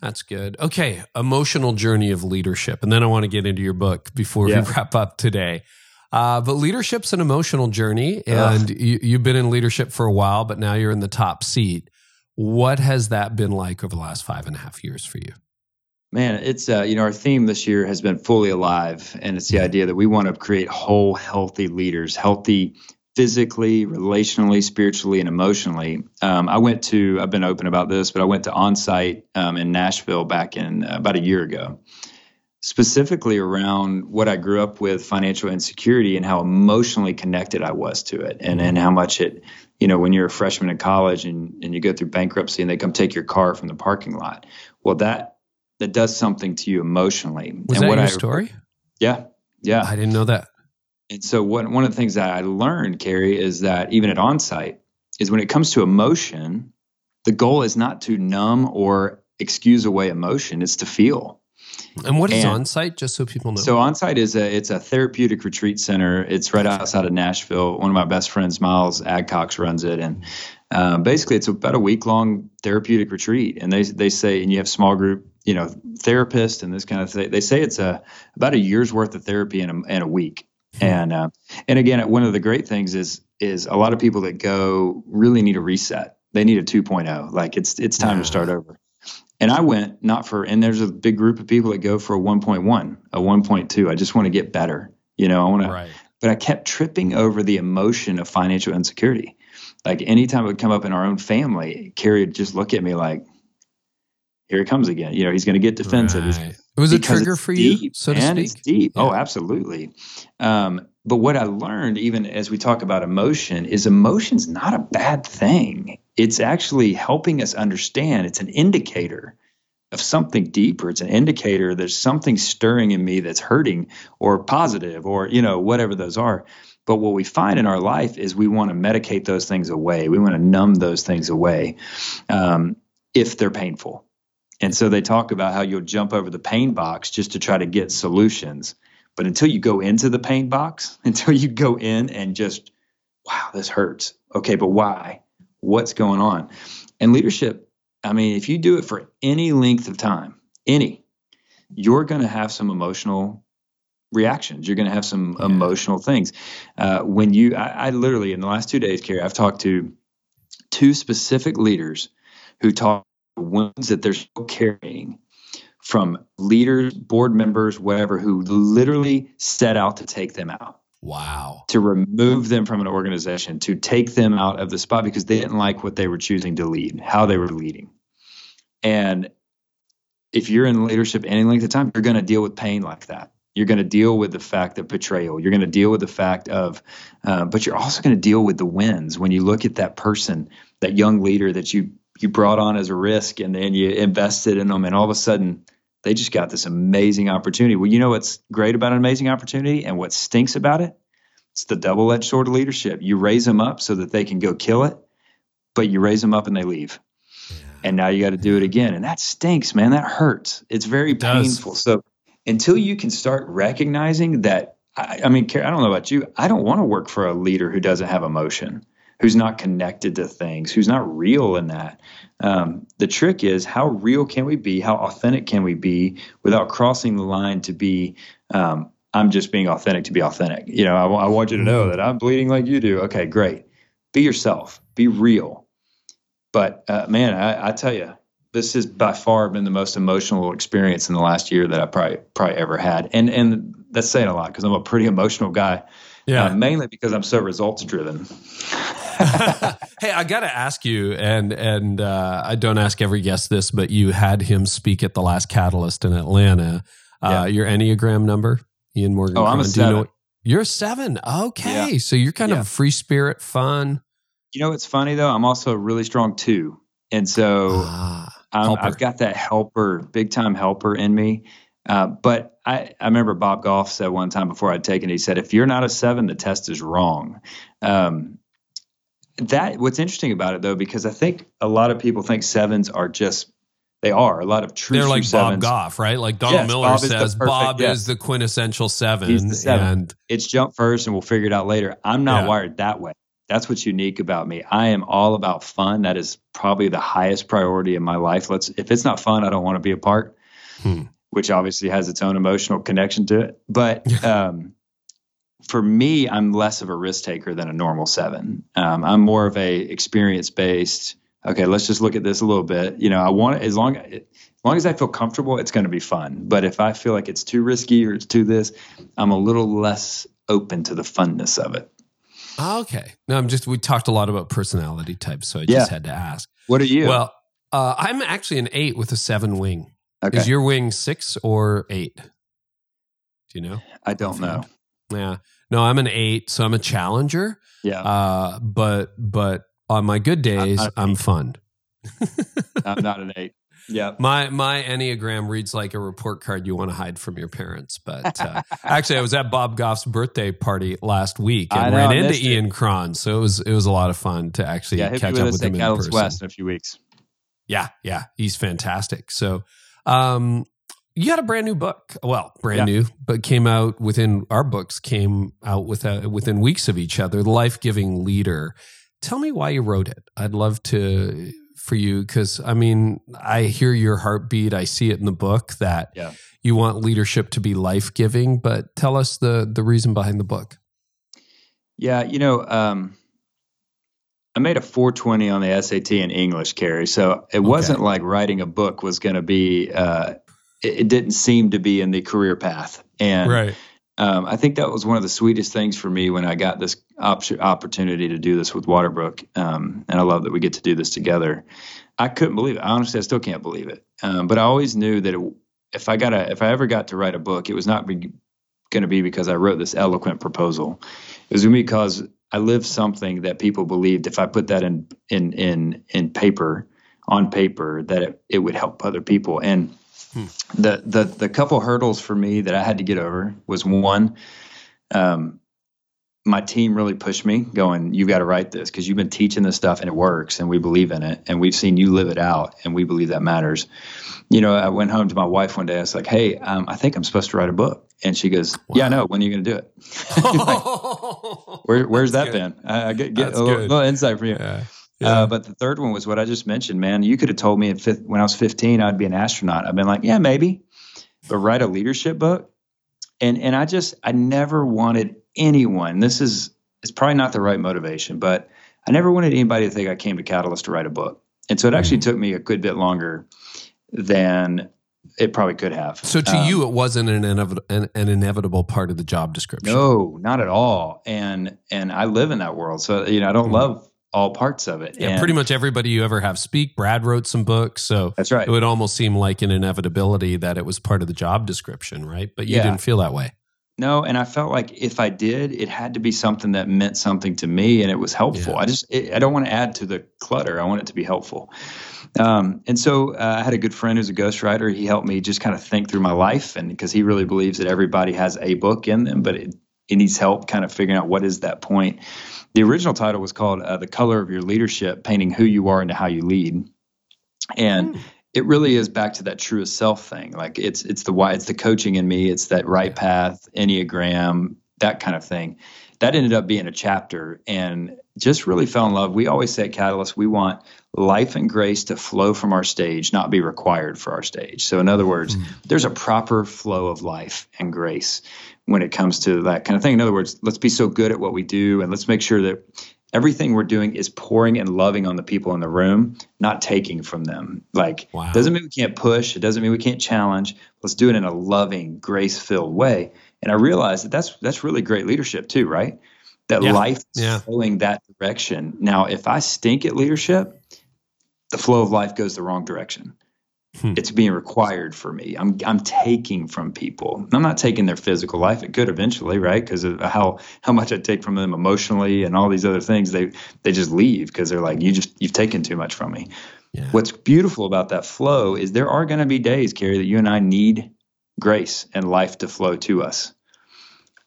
That's good. Okay, emotional journey of leadership, and then I want to get into your book before yeah. we <laughs> wrap up today. Uh, but leadership's an emotional journey, and you, you've been in leadership for a while, but now you're in the top seat. What has that been like over the last five and a half years for you? Man, it's uh, you know our theme this year has been fully alive, and it's the idea that we want to create whole, healthy leaders, healthy physically, relationally, spiritually, and emotionally. Um, I went to I've been open about this, but I went to onsite um, in Nashville back in uh, about a year ago specifically around what I grew up with financial insecurity and how emotionally connected I was to it and, and how much it, you know, when you're a freshman in college and, and you go through bankruptcy and they come take your car from the parking lot. Well, that, that does something to you emotionally. Was and that what your I, story? Yeah. Yeah. I didn't know that. And so one one of the things that I learned, Carey, is that even at onsite, is when it comes to emotion, the goal is not to numb or excuse away emotion; it's to feel. And what is And- on site, just so people know? So onsite is a it's a therapeutic retreat center. It's right outside of Nashville. One of my best friends, Miles Adcox, runs it, and um, basically it's about a week long therapeutic retreat. And they they say, and you have small group, you know, therapists and this kind of thing. They say it's a about a year's worth of therapy in a, in a week. And uh, and again, one of the great things is is a lot of people that go really need a reset. They need a 2.0. Like it's it's time Yeah. to start over. And I went not for, and there's a big group of people that go for a 1.1, a 1.2. I just want to get better. You know, I want to, right. but I kept tripping over the emotion of financial insecurity. Like anytime it would come up in our own family, Carrie would just look at me like, here he comes again. You know, he's going to get defensive. Right. It was a trigger for you, deep, so to man. speak. It's deep. Oh, absolutely. Um, but what I learned, even as we talk about emotion, is emotion's not a bad thing. It's actually helping us understand. It's an indicator of something deeper. It's an indicator there's something stirring in me that's hurting or positive or you know whatever those are. But what we find in our life is we want to medicate those things away. We want to numb those things away um, if they're painful. And so they talk about how you'll jump over the pain box just to try to get solutions. But until you go into the pain box, <laughs> until you go in and just, wow, this hurts. Okay, but why? What's going on? And leadership, I mean, if you do it for any length of time, any, you're going to have some emotional reactions. You're going to have some Yeah. emotional things. Uh, when you, I, I literally, in the last two days, Carey, I've talked to two specific leaders who talk wounds that they're still carrying from leaders, board members, whatever, who literally set out to take them out, Wow. to remove them from an organization, to take them out of the spot because they didn't like what they were choosing to lead, how they were leading. And if you're in leadership any length of time, you're going to deal with pain like that. You're going to deal with the fact of betrayal. You're going to deal with the fact of, uh, but you're also going to deal with the wins when you look at that person, that young leader that you you brought on as a risk, and then you invested in them, and all of a sudden they just got this amazing opportunity. Well, you know what's great about an amazing opportunity, and what stinks about it? It's the double-edged sword of leadership. You raise them up so that they can go kill it, but you raise them up and they leave and now you got to do it again and that stinks man that hurts it's very does. painful so until you can start recognizing that I, I mean i don't know about you i don't want to work for a leader who doesn't have emotion who's not connected to things who's not real in that. Um, the trick is how real can we be? How authentic can we be without crossing the line to be um, i'm just being authentic to be authentic? You know I, I want you to know that i'm bleeding like you do. Okay great. Be yourself. Be real. But uh, man, I, I tell you, this has by far been the most emotional experience in the last year that I probably probably ever had, and and that's saying a lot because I'm a pretty emotional guy. Yeah. uh, mainly because I'm so results driven. <laughs> <laughs> hey, I got to ask you, and and uh, I don't ask every guest this, but you had him speak at the last Catalyst in Atlanta. Uh, Yeah. Your Enneagram number, Ian Morgan. Oh, I'm a. Do you know seven. you're a seven. Okay, Yeah. so you're kind Yeah. of free spirit, fun. You know what's funny though? I'm also a really strong two, and so Ah, I've got that helper, big time helper in me. Uh, but I, I remember Bob Goff said one time before I'd taken, it, he said, if you're not a seven, the test is wrong. Um, that what's interesting about it though, because I think a lot of people think sevens are just they are a lot of true They're like true Bob. Goff, right? Like Donald Yes, Miller Bob says, perfect- Bob yes. is the quintessential seven, He's the seven. and It's jump first and we'll figure it out later. I'm not Yeah. wired that way. That's what's unique about me. I am all about fun. That is probably the highest priority in my life. Let's if it's not fun, I don't want to be a part. Hmm. Which obviously has its own emotional connection to it. But <laughs> um, for me, I'm less of a risk taker than a normal seven. Um, I'm more of a experience based. Okay, let's just look at this a little bit. You know, I want as long as long as I feel comfortable, it's going to be fun. But if I feel like it's too risky or it's too this, I'm a little less open to the funness of it. okay. No, I'm just we talked a lot about personality types, so I Yeah. just had to ask. What are you? Well, uh, I'm actually an eight with a seven wing. okay. Is your wing six or eight? Do you know? I don't know. Yeah. No, I'm an eight, so I'm a challenger. Yeah. Uh, but but on my good days, not I'm fun. <laughs> I'm not an eight. Yeah. My my enneagram reads like a report card you want to hide from your parents. But uh, <laughs> actually, I was at Bob Goff's birthday party last week and know, ran into. Ian Cron, so it was it was a lot of fun to actually Yeah. Catch up with him in person. West in a few weeks. Yeah, yeah, he's fantastic. So, um, you got a brand new book. Well, brand Yeah. new, but came out within our books came out with uh within weeks of each other. The Life Giving Leader. Tell me why you wrote it. I'd love to for you because I mean I hear your heartbeat. I see it in the book that Yeah. you want leadership to be life giving. But tell us the the reason behind the book. Yeah, you know, um, I made a 420 on the SAT in English, Carey. So it wasn't like writing a book was going to be. Uh, it, it didn't seem to be in the career path, and um, I think that was one of the sweetest things for me when I got this op- opportunity to do this with Waterbrook. Um, and I love that we get to do this together. I couldn't believe it. Honestly, I still can't believe it. Um, but I always knew that it, if I got a, if I ever got to write a book, it was not going to be because I wrote this eloquent proposal. It was going to be because I lived something that people believed if I put that in in in in paper on paper that it, it would help other people. And the the the couple hurdles for me that I had to get over was one, um, my team really pushed me, going, "You've got to write this because you've been teaching this stuff and it works, and we believe in it, and we've seen you live it out, and we believe that matters." You know, I went home to my wife one day. I was like, "Hey, um, I think I'm supposed to write a book," and she goes, "Yeah, I know. When are you going to do it? <laughs> <laughs> Where, where's that That's been? I, I get, get a little, little insight from you." yeah. Uh, but the third one was what I just mentioned, man. You could have told me at fifth, when I was 15, I'd be an astronaut. I've been like, yeah, maybe, but write a leadership book. And, and I just, I never wanted anyone, this is, it's probably not the right motivation, but I never wanted anybody to think I came to Catalyst to write a book. And so it actually took me a good bit longer than it probably could have. so to Um, you, it wasn't an, inevit- an an inevitable part of the job description. No, not at all. And, and I live in that world. So, you know, I don't Mhm. love all parts of it. Yeah, And- pretty much everybody you ever have speak. Brad wrote some books, so That's right. it would almost seem like an inevitability that it was part of the job description, right? But you Yeah. didn't feel that way. No, and I felt like if I did, it had to be something that meant something to me and it was helpful. Yeah. I just it, I don't want to add to the clutter. I want it to be helpful. Um, and so uh, I had a good friend who's a ghostwriter. He helped me just kind of think through my life, and because he really believes that everybody has a book in them, but it, it needs help kind of figuring out what is that point. The original title was called uh, "The Color of Your Leadership: Painting Who You Are into How You Lead," and it really is back to that truest self thing. Like it's it's the why it's the coaching in me. It's that RightPath, enneagram, that kind of thing. That ended up being a chapter, and just really fell in love. We always say at Catalyst, we want life and grace to flow from our stage, not be required for our stage. So, in other words, there's a proper flow of life and grace when it comes to that kind of thing. In other words, let's be so good at what we do, and let's make sure that everything we're doing is pouring and loving on the people in the room, not taking from them. Like, Wow. doesn't mean we can't push. It doesn't mean we can't challenge. Let's do it in a loving, grace-filled way. And I realized that that's that's really great leadership too, right? That Yeah. life is Yeah. flowing that direction. Now, if I stink at leadership, the flow of life goes the wrong direction. Hmm. It's being required for me. I'm I'm taking from people. I'm not taking their physical life. It could eventually, right? Because of how how much I take from them emotionally and all these other things. They they just leave because they're like, you just you've taken too much from me. Yeah. What's beautiful about that flow is there are going to be days, Carey, that you and I need grace and life to flow to us.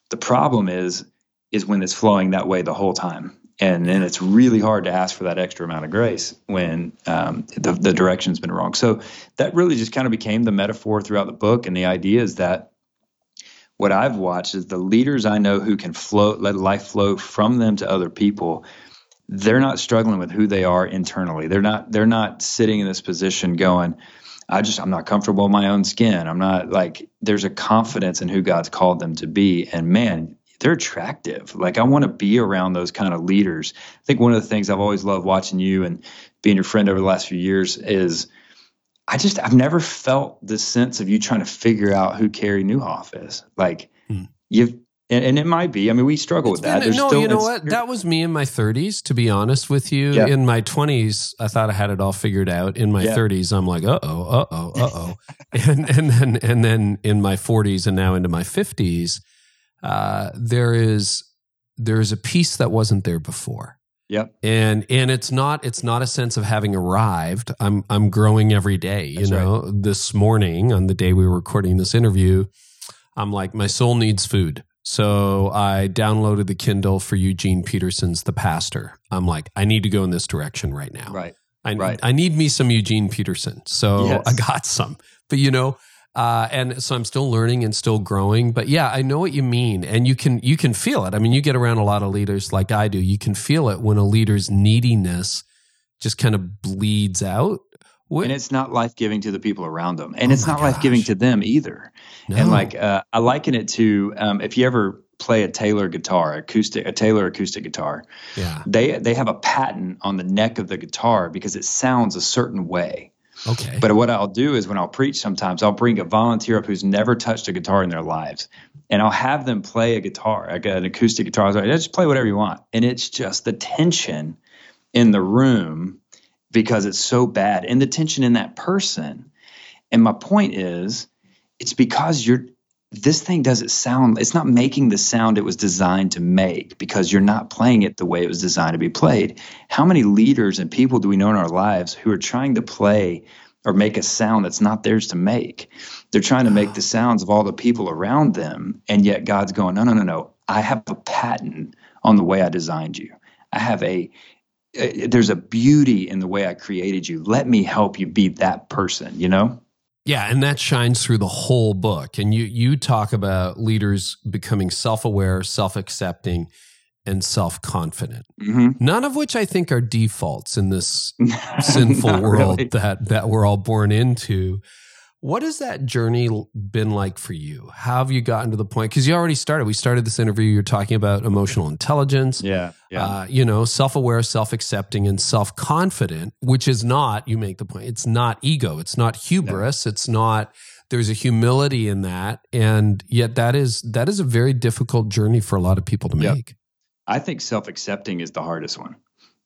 The problem is is when it's flowing that way the whole time. And then it's really hard to ask for that extra amount of grace when um, the, the direction's been wrong. So that really just kind of became the metaphor throughout the book. And the idea is that what I've watched is the leaders I know who can flow, let life flow from them to other people. They're not struggling with who they are internally. They're not. They're not sitting in this position going, "I just I'm not comfortable in my own skin." I'm not like. There's a confidence in who God's called them to be, and man, they're attractive. Like I want to be around those kind of leaders. I think one of the things I've always loved watching you and being your friend over the last few years is I just I've never felt this sense of you trying to figure out who Carey Nieuwhof is. Like Hmm. you've And, and it might be. I mean, we struggle with that. Been- no, still you know what? That was me in my 30s, to be honest with you. Yeah. In my 20s, I thought I had it all figured out. In my Yeah. 30s, I'm like, uh oh, uh oh, uh oh. <laughs> and and then and then in my 40s and now into my 50s, uh, there is there is a piece that wasn't there before. Yep. and and it's not it's not a sense of having arrived i'm i'm growing every day you That's right. know this morning on the day we were recording this interview i'm like my soul needs food so i downloaded the kindle for eugene peterson's the pastor i'm like i need to go in this direction right now Right. I, Right. I need me some Eugene Peterson. So Yes. I got some. But you know, uh, and so I'm still learning and still growing. But yeah, I know what you mean. And you can you can feel it. I mean, you get around a lot of leaders like I do. You can feel it when a leader's neediness just kind of bleeds out. What- And it's not life giving to the people around them. And Oh it's not life giving to them either. And like uh, I liken it to um, if you ever play a Taylor guitar, acoustic, a Taylor acoustic guitar, yeah. they they have a patent on the neck of the guitar because it sounds a certain way. Okay. But what I'll do is when I'll preach, sometimes I'll bring a volunteer up who's never touched a guitar in their lives, and I'll have them play a guitar, like an acoustic guitar. I was like, just play whatever you want, and it's just the tension in the room because it's so bad, and the tension in that person. And my point is, it's because you're this thing doesn't sound it's not making the sound it was designed to make because you're not playing it the way it was designed to be played. How many leaders and people do we know in our lives who are trying to play or make a sound that's not theirs to make? They're trying to make the sounds of all the people around them and yet god's going no no no no. I have a patent on the way i designed you. I have a there's a beauty in the way i created you. Let me help you be that person you know Yeah, and that shines through the whole book. And you you talk about leaders becoming self-aware, self-accepting, and self-confident. mm-hmm. None of which I think are defaults in this <laughs> sinful world really. that that we're all born into. What has that journey been like for you? How have you gotten to the point? Because you already started. We started this interview. You're talking about emotional intelligence. Yeah, yeah. Uh, you know, self-aware, self-accepting, and self-confident, which is not. You make the point. It's not ego. It's not hubris. It's not. There's a humility in that, and yet that is that is a very difficult journey for a lot of people to Yep. make. I think self accepting is the hardest one.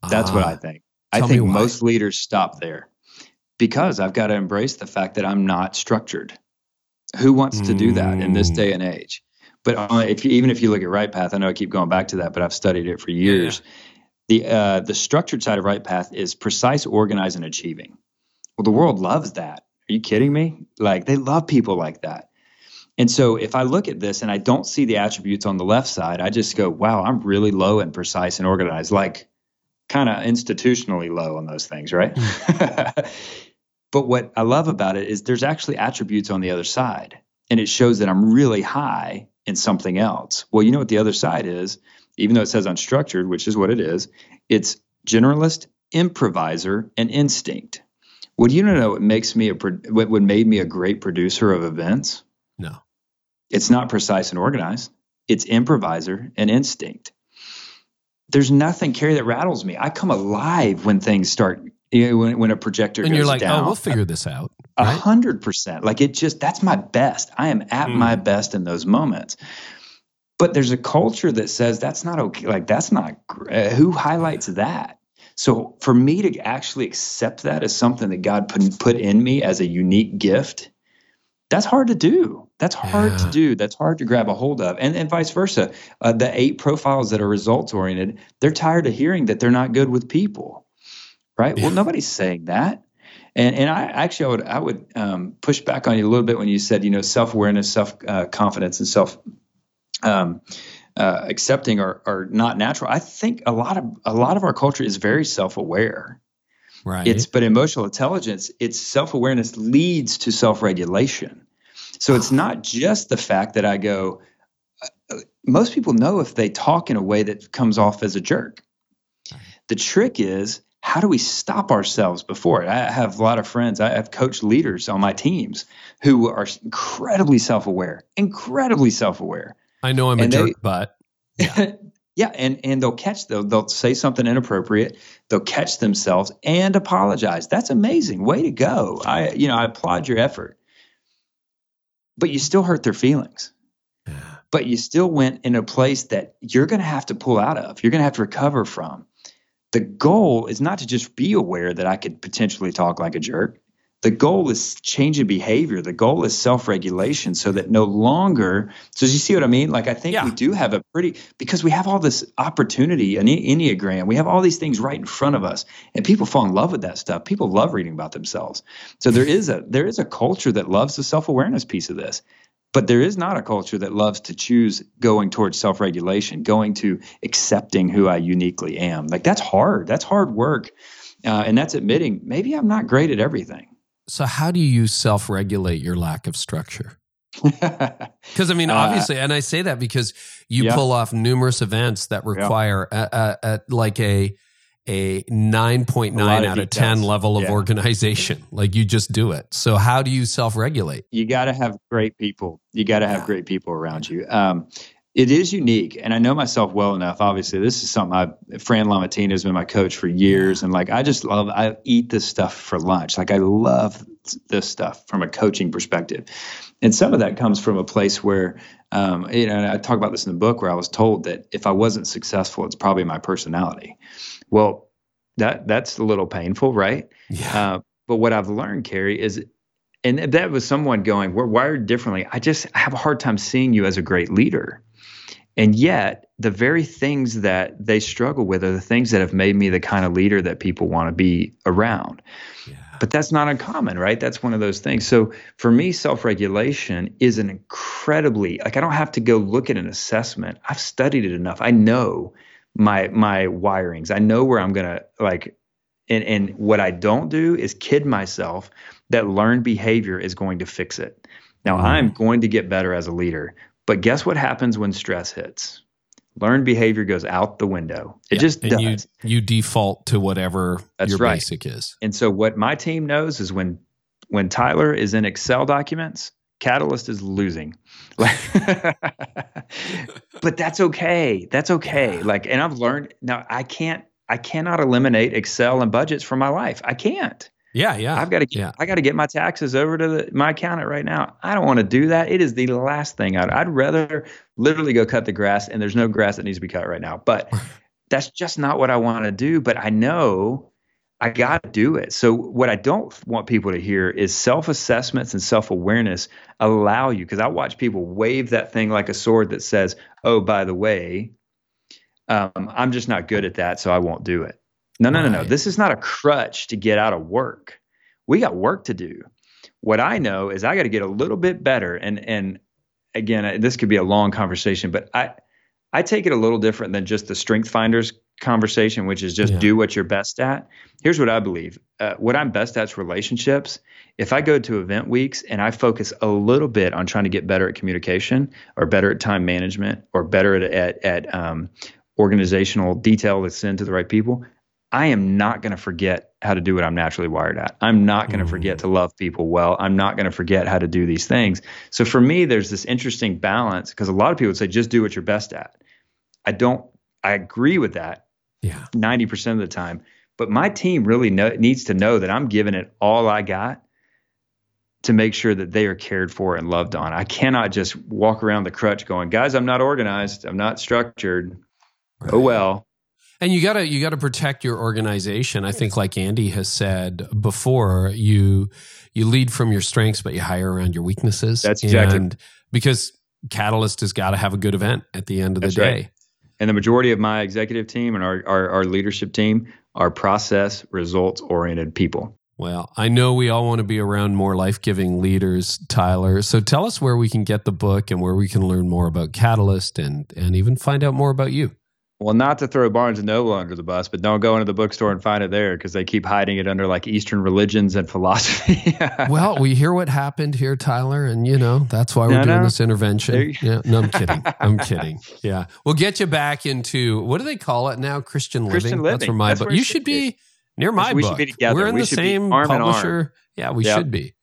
That's what Ah, I think. I think most leaders stop there because I've got to embrace the fact that I'm not structured. Who wants to do that in this Mm. day and age? But uh, if you, even if you look at RightPath, I know I keep going back to that, but I've studied it for years. The uh, the structured side of RightPath is precise, organized, and achieving. Well, the world loves that. Are you kidding me? Like they love people like that. And so if I look at this and I don't see the attributes on the left side, I just go, wow, I'm really low and precise and organized, like kind of institutionally low on those things, right? <laughs> but what I love about it is there's actually attributes on the other side. And it shows that I'm really high in something else. Well, you know what the other side is? Even though it says unstructured, which is what it is, it's generalist, improviser, and instinct. Would you know what makes me a what would made me a great producer of events? No. It's not precise and organized. It's improviser and instinct. There's nothing, Carey, that rattles me. I come alive when things start. You know, when, when a projector And goes you're like, down. oh, we'll figure this out. A hundred percent. Like it just that's my best. I am at Mm. my best in those moments. But there's a culture that says that's not okay. Like that's not. Uh, who highlights that? So for me to actually accept that as something that God put put in me as a unique gift, that's hard to do. That's hard to do. That's hard to grab a hold of, and and vice versa. Uh, the eight profiles that are results oriented, they're tired of hearing that they're not good with people, right? Yeah. Well, nobody's saying that. And and I actually I would I would um, push back on you a little bit when you said you know self awareness, self uh, confidence, and self um, uh, accepting are are not natural. I think a lot of a lot of our culture is very self aware. Right. It's but emotional intelligence, it's self awareness leads to self regulation. So it's not just the fact that I go. uh, Most people know if they talk in a way that comes off as a jerk. The trick is how do we stop ourselves before it? I have a lot of friends. I have coached leaders on my teams who are incredibly self aware, incredibly self aware. I know I'm a they- jerk, but <laughs> yeah, and and they'll catch they'll they'll say something inappropriate. They'll catch themselves and apologize. That's amazing. Way to go. I you know I applaud your effort. But you still hurt their feelings. but you still went in a place that you're going to have to pull out of. You're going to have to recover from. The goal is not to just be aware that I could potentially talk like a jerk the goal is change in behavior. The goal is self regulation so that no longer. So, you see what I mean? Like, I think yeah. we do have a pretty, because we have all this opportunity, an Enneagram, we have all these things right in front of us, and people fall in love with that stuff. People love reading about themselves. So, there is a, there is a culture that loves the self awareness piece of this. But there is not a culture that loves to choose going towards self regulation, going to accepting who I uniquely am. Like, that's hard. That's hard work. Uh, and that's admitting maybe I'm not great at everything so, how do you self regulate your lack of structure? <laughs> Because I mean, uh, obviously, uh, and I say that because you yeah. pull off numerous events that require yeah. a, a, a, like a a nine point nine out of ten level of yeah. organization. <laughs> Like you just do it. So how do you self regulate? You got to have great people. You got to have great people around you. Um, it is unique and i know myself well enough obviously this is something i fran lamattina has been my coach for years and like i just love i eat this stuff for lunch like i love this stuff from a coaching perspective and some of that comes from a place where um, you know i talk about this in the book where i was told that if i wasn't successful it's probably my personality well that that's a little painful right yeah. Uh, but what i've learned Carey, is and that was someone going we're wired differently i just have a hard time seeing you as a great leader and yet, the very things that they struggle with are the things that have made me the kind of leader that people want to be around. Yeah. But that's not uncommon, right? That's one of those things. So for me, self regulation is an incredibly, like, I don't have to go look at an assessment. I've studied it enough. I know my my wirings. I know where I'm gonna like and and what I don't do is kid myself that learned behavior is going to fix it. Now mm. I'm going to get better as a leader, but guess what happens when stress hits? Learned behavior goes out the window. It yeah, just and does. You, you default to whatever That's your right. basic is. And so what my team knows is when when Tyler is in Excel documents, Catalyst is losing. <laughs> but that's okay. That's okay. Like, and I've learned now I can't, I cannot eliminate Excel and budgets from my life. I can't. Yeah, yeah. I've got to get, yeah. I got to get my taxes over to the, my accountant right now. I don't want to do that. It is the last thing I'd, I'd rather literally go cut the grass and there's no grass that needs to be cut right now. But <laughs> that's just not what I want to do, but I know I got to do it. So what I don't want people to hear is self-assessments and self-awareness allow you because I watch people wave that thing like a sword that says, "Oh, by the way, um, I'm just not good at that, so I won't do it." No, no, no, no. This is not a crutch to get out of work. We got work to do. What I know is I got to get a little bit better. And and again, this could be a long conversation, but I I take it a little different than just the strength finders conversation, which is just yeah. do what you're best at. Here's what I believe. Uh, what I'm best at is relationships. If I go to event weeks and I focus a little bit on trying to get better at communication or better at time management or better at, at, at um, organizational detail to send to the right people, I am not going to forget how to do what I'm naturally wired at. I'm not going to mm. forget to love people well. I'm not going to forget how to do these things. So for me, there's this interesting balance because a lot of people would say, just do what you're best at. I don't, I agree with that yeah. 90% of the time. But my team really know, needs to know that I'm giving it all I got to make sure that they are cared for and loved on. I cannot just walk around the crutch going, guys, I'm not organized. I'm not structured. Oh, right. Oh, well and you gotta you gotta protect your organization. I think, like Andy has said before, you you lead from your strengths, but you hire around your weaknesses. That's exactly and because Catalyst has got to have a good event at the end of That's the day. Right. And the majority of my executive team and our, our, our leadership team are process results oriented people. Well, I know we all want to be around more life giving leaders, Tyler. So tell us where we can get the book and where we can learn more about Catalyst and, and even find out more about you. Well, not to throw Barnes and Noble under the bus, but don't go into the bookstore and find it there because they keep hiding it under like Eastern religions and philosophy. <laughs> well, we hear what happened here, Tyler, and you know that's why we're no, doing no. this intervention. Yeah, no, I'm kidding. <laughs> I'm kidding. Yeah, we'll get you back into what do they call it now? Christian living. Christian living. That's where my book. You should be near my book. we book. Should be together. We're in we the same publisher. Yeah, we yep. should be.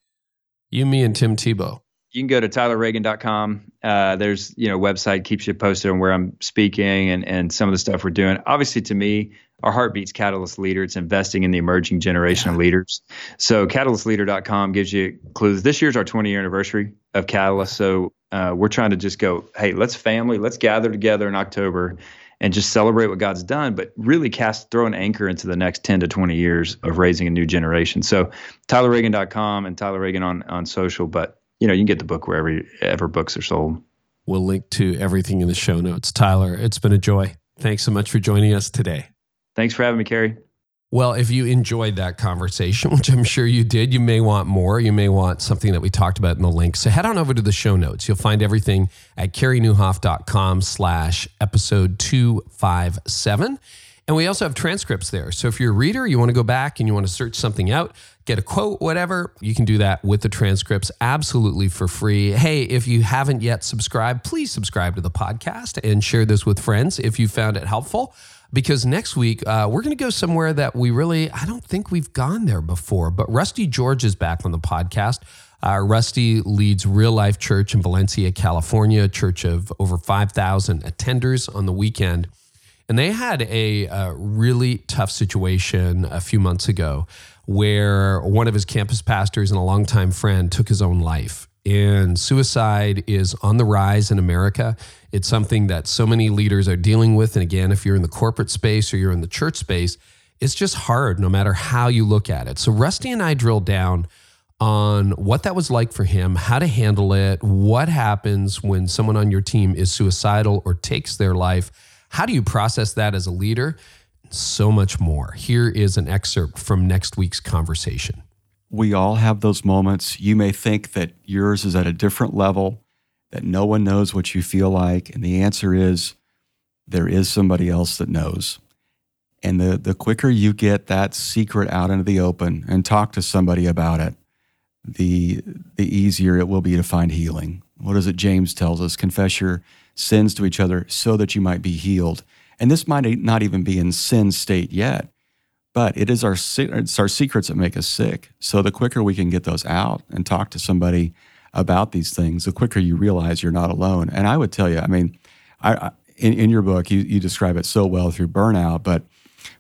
You, me, and Tim Tebow. You can go to tylerreagin.com. Uh, there's, you know, website keeps you posted on where I'm speaking and, and some of the stuff we're doing. Obviously, to me, our heartbeat's Catalyst Leader. It's investing in the emerging generation yeah. of leaders. So catalystleader.com gives you clues. This year's our 20 year anniversary of Catalyst. So uh, we're trying to just go, hey, let's family, let's gather together in October and just celebrate what God's done, but really cast, throw an anchor into the next 10 to 20 years of raising a new generation. So tylerreagin.com and Tyler Reagin on, on social, but you know, you can get the book wherever ever books are sold. We'll link to everything in the show notes. Tyler, it's been a joy. Thanks so much for joining us today. Thanks for having me, Carey. Well, if you enjoyed that conversation, <laughs> which I'm sure you did, you may want more. You may want something that we talked about in the link. So head on over to the show notes. You'll find everything at careynieuwhof.com slash episode 257. And we also have transcripts there. So if you're a reader, you want to go back and you want to search something out, get a quote, whatever, you can do that with the transcripts absolutely for free. Hey, if you haven't yet subscribed, please subscribe to the podcast and share this with friends if you found it helpful. Because next week, uh, we're going to go somewhere that we really, I don't think we've gone there before, but Rusty George is back on the podcast. Uh, Rusty leads Real Life Church in Valencia, California, a church of over 5,000 attenders on the weekend. And they had a, a, really tough situation a few months ago where one of his campus pastors and a longtime friend took his own life. And suicide is on the rise in America. It's something that so many leaders are dealing with. And again, if you're in the corporate space or you're in the church space, it's just hard no matter how you look at it. So, Rusty and I drilled down on what that was like for him, how to handle it, what happens when someone on your team is suicidal or takes their life how do you process that as a leader? So much more. Here is an excerpt from next week's conversation. We all have those moments. You may think that yours is at a different level, that no one knows what you feel like. And the answer is there is somebody else that knows. And the, the quicker you get that secret out into the open and talk to somebody about it, the, the easier it will be to find healing. What is it James tells us? Confess your sins to each other so that you might be healed. And this might not even be in sin state yet, but it is our it's our secrets that make us sick. So the quicker we can get those out and talk to somebody about these things, the quicker you realize you're not alone. And I would tell you, I mean, I, in, in your book, you, you describe it so well through burnout, but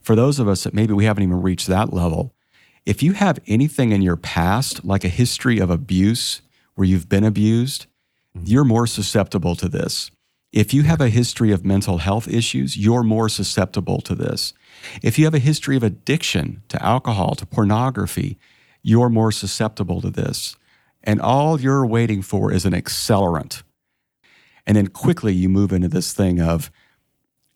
for those of us that maybe we haven't even reached that level, if you have anything in your past, like a history of abuse where you've been abused, mm-hmm. you're more susceptible to this. If you have a history of mental health issues, you're more susceptible to this. If you have a history of addiction to alcohol, to pornography, you're more susceptible to this. And all you're waiting for is an accelerant. And then quickly you move into this thing of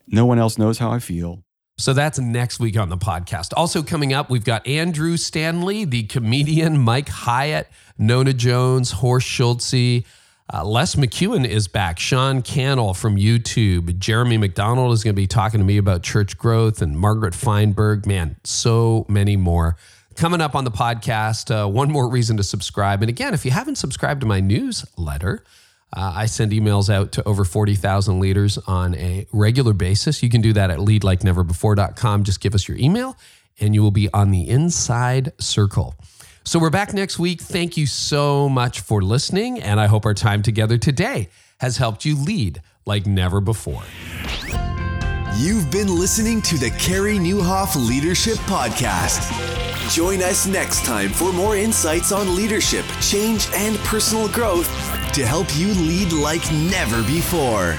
no one else knows how I feel. So that's next week on the podcast. Also coming up, we've got Andrew Stanley, the comedian, Mike Hyatt, Nona Jones, Horst Schulze, uh, Les McKeown is back. Sean Cannell from YouTube. Jeremy McDonald is going to be talking to me about church growth and Margaret Feinberg. Man, so many more. Coming up on the podcast, uh, one more reason to subscribe. And again, if you haven't subscribed to my newsletter, uh, I send emails out to over 40,000 leaders on a regular basis. You can do that at leadlikeneverbefore.com. Just give us your email and you will be on the inside circle. So we're back next week. Thank you so much for listening. And I hope our time together today has helped you lead like never before. You've been listening to the Carey Nieuwhof Leadership Podcast. Join us next time for more insights on leadership, change, and personal growth to help you lead like never before.